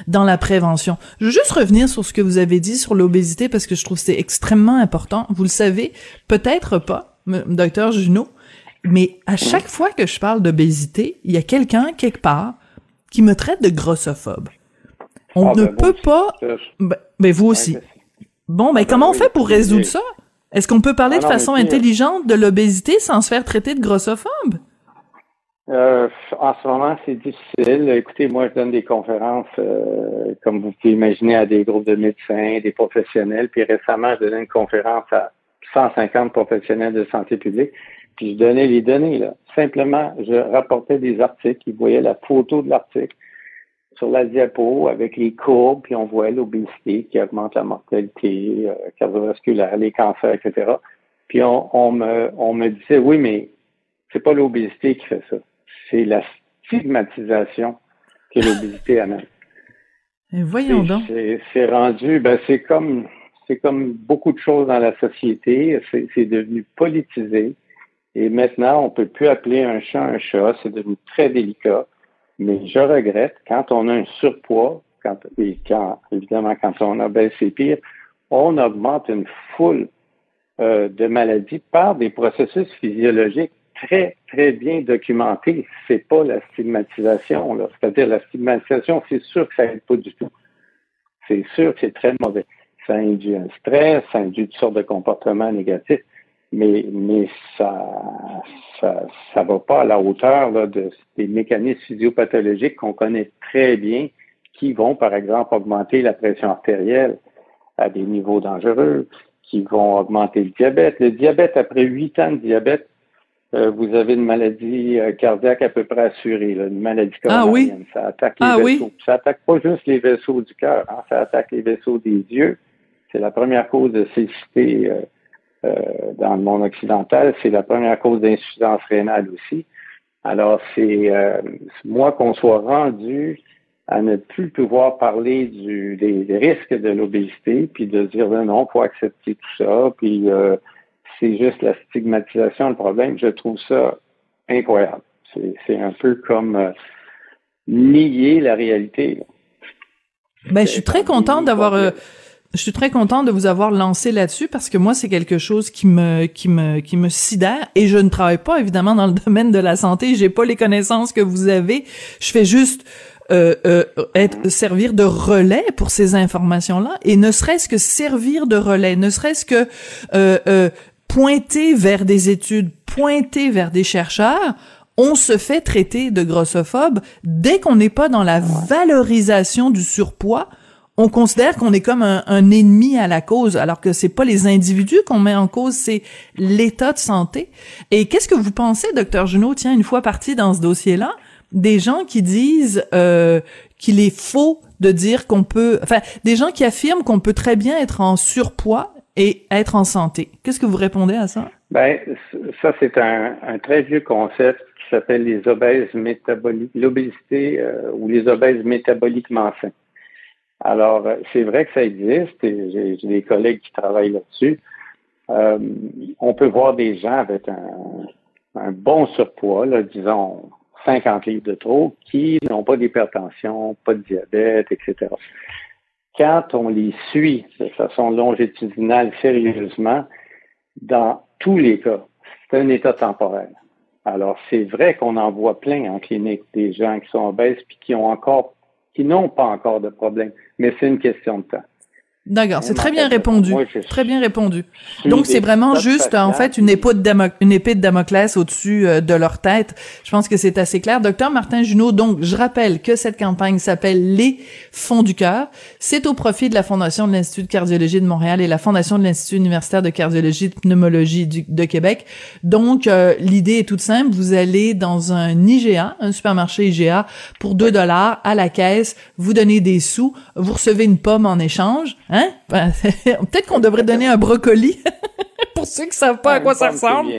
dans la prévention. Je veux juste revenir sur ce que vous avez dit sur l'obésité parce que je trouve que c'est extrêmement important. Vous le savez, peut-être pas, docteur Junot, mais à chaque fois que je parle d'obésité, il y a quelqu'un quelque part qui me traite de grossophobe. On ah, ne ben, peut pas. Ben, ben, vous aussi. Bon, ben comment on fait pour résoudre ça? Est-ce qu'on peut parler ah de façon intelligente de l'obésité sans se faire traiter de grossophobe? Euh, en ce moment, c'est difficile. Écoutez, moi, je donne des conférences, euh, comme vous pouvez imaginer, à des groupes de médecins, des professionnels. Puis récemment, je donnais une conférence à 150 professionnels de santé publique. Puis je donnais les données. Là. Simplement, je rapportais des articles. Ils voyaient la photo de l'article sur la diapo avec les courbes, puis on voit l'obésité qui augmente la mortalité euh, cardiovasculaire, les cancers, etc. Puis on, on, me, on me disait, oui, mais c'est pas l'obésité qui fait ça c'est la stigmatisation que l'obésité amène. Et voyons donc. C'est rendu, ben c'est comme c'est comme beaucoup de choses dans la société, c'est devenu politisé. Et maintenant, on peut plus appeler un chat un chat, c'est devenu très délicat. Mais je regrette, quand on a un surpoids, quand, et quand, évidemment, quand on a baissé pire, on augmente une foule euh, de maladies par des processus physiologiques très, très bien documenté. C'est pas la stigmatisation. C'est-à-dire la stigmatisation, c'est sûr que ça n'aide pas du tout. C'est sûr que c'est très mauvais. Ça induit un stress, ça induit toutes sortes de comportements négatifs, mais, mais ça, ça, ça va pas à la hauteur là, de, des mécanismes physiopathologiques qu'on connaît très bien, qui vont, par exemple, augmenter la pression artérielle à des niveaux dangereux, qui vont augmenter le diabète. Le diabète, après huit ans de diabète, euh, vous avez une maladie euh, cardiaque à peu près assurée, une maladie ah coronarienne. Ça attaque les ah vaisseaux. Ça attaque pas juste les vaisseaux du cœur, hein, ça attaque les vaisseaux des yeux. C'est la première cause de cécité euh, dans le monde occidental. C'est la première cause d'insuffisance rénale aussi. Alors, c'est moi qu'on soit rendu à ne plus pouvoir parler du, des, risques de l'obésité, puis de dire ben non, faut accepter tout ça, puis c'est juste la stigmatisation le problème. Je trouve ça incroyable. C'est un peu comme euh, nier la réalité. Ben, je suis très contente d'avoir. Euh, je suis très contente de vous avoir lancé là-dessus parce que moi c'est quelque chose qui me qui me qui me sidère et je ne travaille pas évidemment dans le domaine de la santé, j'ai pas les connaissances que vous avez. Je fais juste euh, euh, être servir de relais pour ces informations-là et ne serait-ce que servir de relais, ne serait-ce que euh, pointer vers des études, pointer vers des chercheurs, on se fait traiter de grossophobe. Dès qu'on n'est pas dans la valorisation du surpoids on considère qu'on est comme un, ennemi à la cause, alors que c'est pas les individus qu'on met en cause, c'est l'état de santé. Et qu'est-ce que vous pensez, docteur Junot, tiens, une fois parti dans ce dossier-là, des gens qui disent euh, qu'il est faux de dire qu'on peut, enfin, des gens qui affirment qu'on peut très bien être en surpoids et être en santé. Qu'est-ce que vous répondez à ça? Ben, ça, c'est un, très vieux concept qui s'appelle les obèses métaboliques, l'obésité euh, ou les obèses métaboliquement sains. Alors, euh, c'est vrai que ça existe et j'ai des collègues qui travaillent là-dessus. Euh, on peut voir des gens avec un, bon surpoids, disons 50 livres de trop, qui n'ont pas d'hypertension, pas de diabète, etc. Quand on les suit de façon longitudinale, sérieusement, dans tous les cas, c'est un état temporel. Alors, c'est vrai qu'on en voit plein en clinique, des gens qui sont obèses puis qui ont encore qui n'ont pas encore de problème, mais c'est une question de temps. D'accord, c'est très bien répondu. très bien répondu. Donc c'est vraiment juste en fait une épée de une épée de Damoclès au-dessus euh, de leur tête. Je pense que c'est assez clair. Docteur Martin Junot, donc je rappelle que cette campagne s'appelle les fonds du cœur. C'est au profit de la Fondation de l'Institut de cardiologie de Montréal et la Fondation de l'Institut universitaire de cardiologie et de pneumologie de Québec. Donc euh, l'idée est toute simple, vous allez dans un IGA, un supermarché IGA pour 2 dollars à la caisse, vous donnez des sous, vous recevez une pomme en échange. Hein? Hein? Ben, peut-être qu'on devrait donner un brocoli pour ceux qui savent pas à quoi ça ressemble.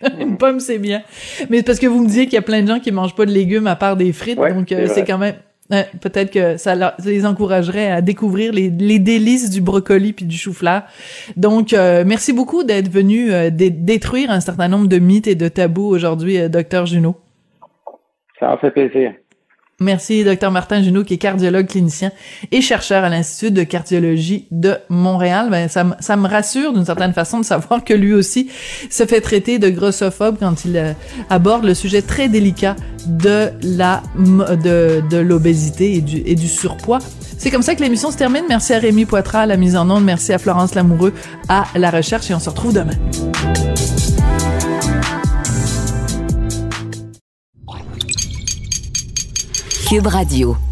Une pomme, c'est bien. Mais parce que vous me disiez qu'il y a plein de gens qui mangent pas de légumes à part des frites, donc euh, c'est quand même hein, peut-être que ça, les encouragerait à découvrir les, délices du brocoli puis du chou-fleur. Donc euh, merci beaucoup d'être venu euh, détruire un certain nombre de mythes et de tabous aujourd'hui, docteur Junot. Ça en fait plaisir. Merci, docteur Martin Junot, qui est cardiologue clinicien et chercheur à l'Institut de cardiologie de Montréal. Ben, ça, me rassure d'une certaine façon de savoir que lui aussi se fait traiter de grossophobe quand il euh, aborde le sujet très délicat de l'obésité et du, et du surpoids. C'est comme ça que l'émission se termine. Merci à Rémi Poitras à la mise en onde. Merci à Florence Lamoureux à la recherche et on se retrouve demain. Cube Radio.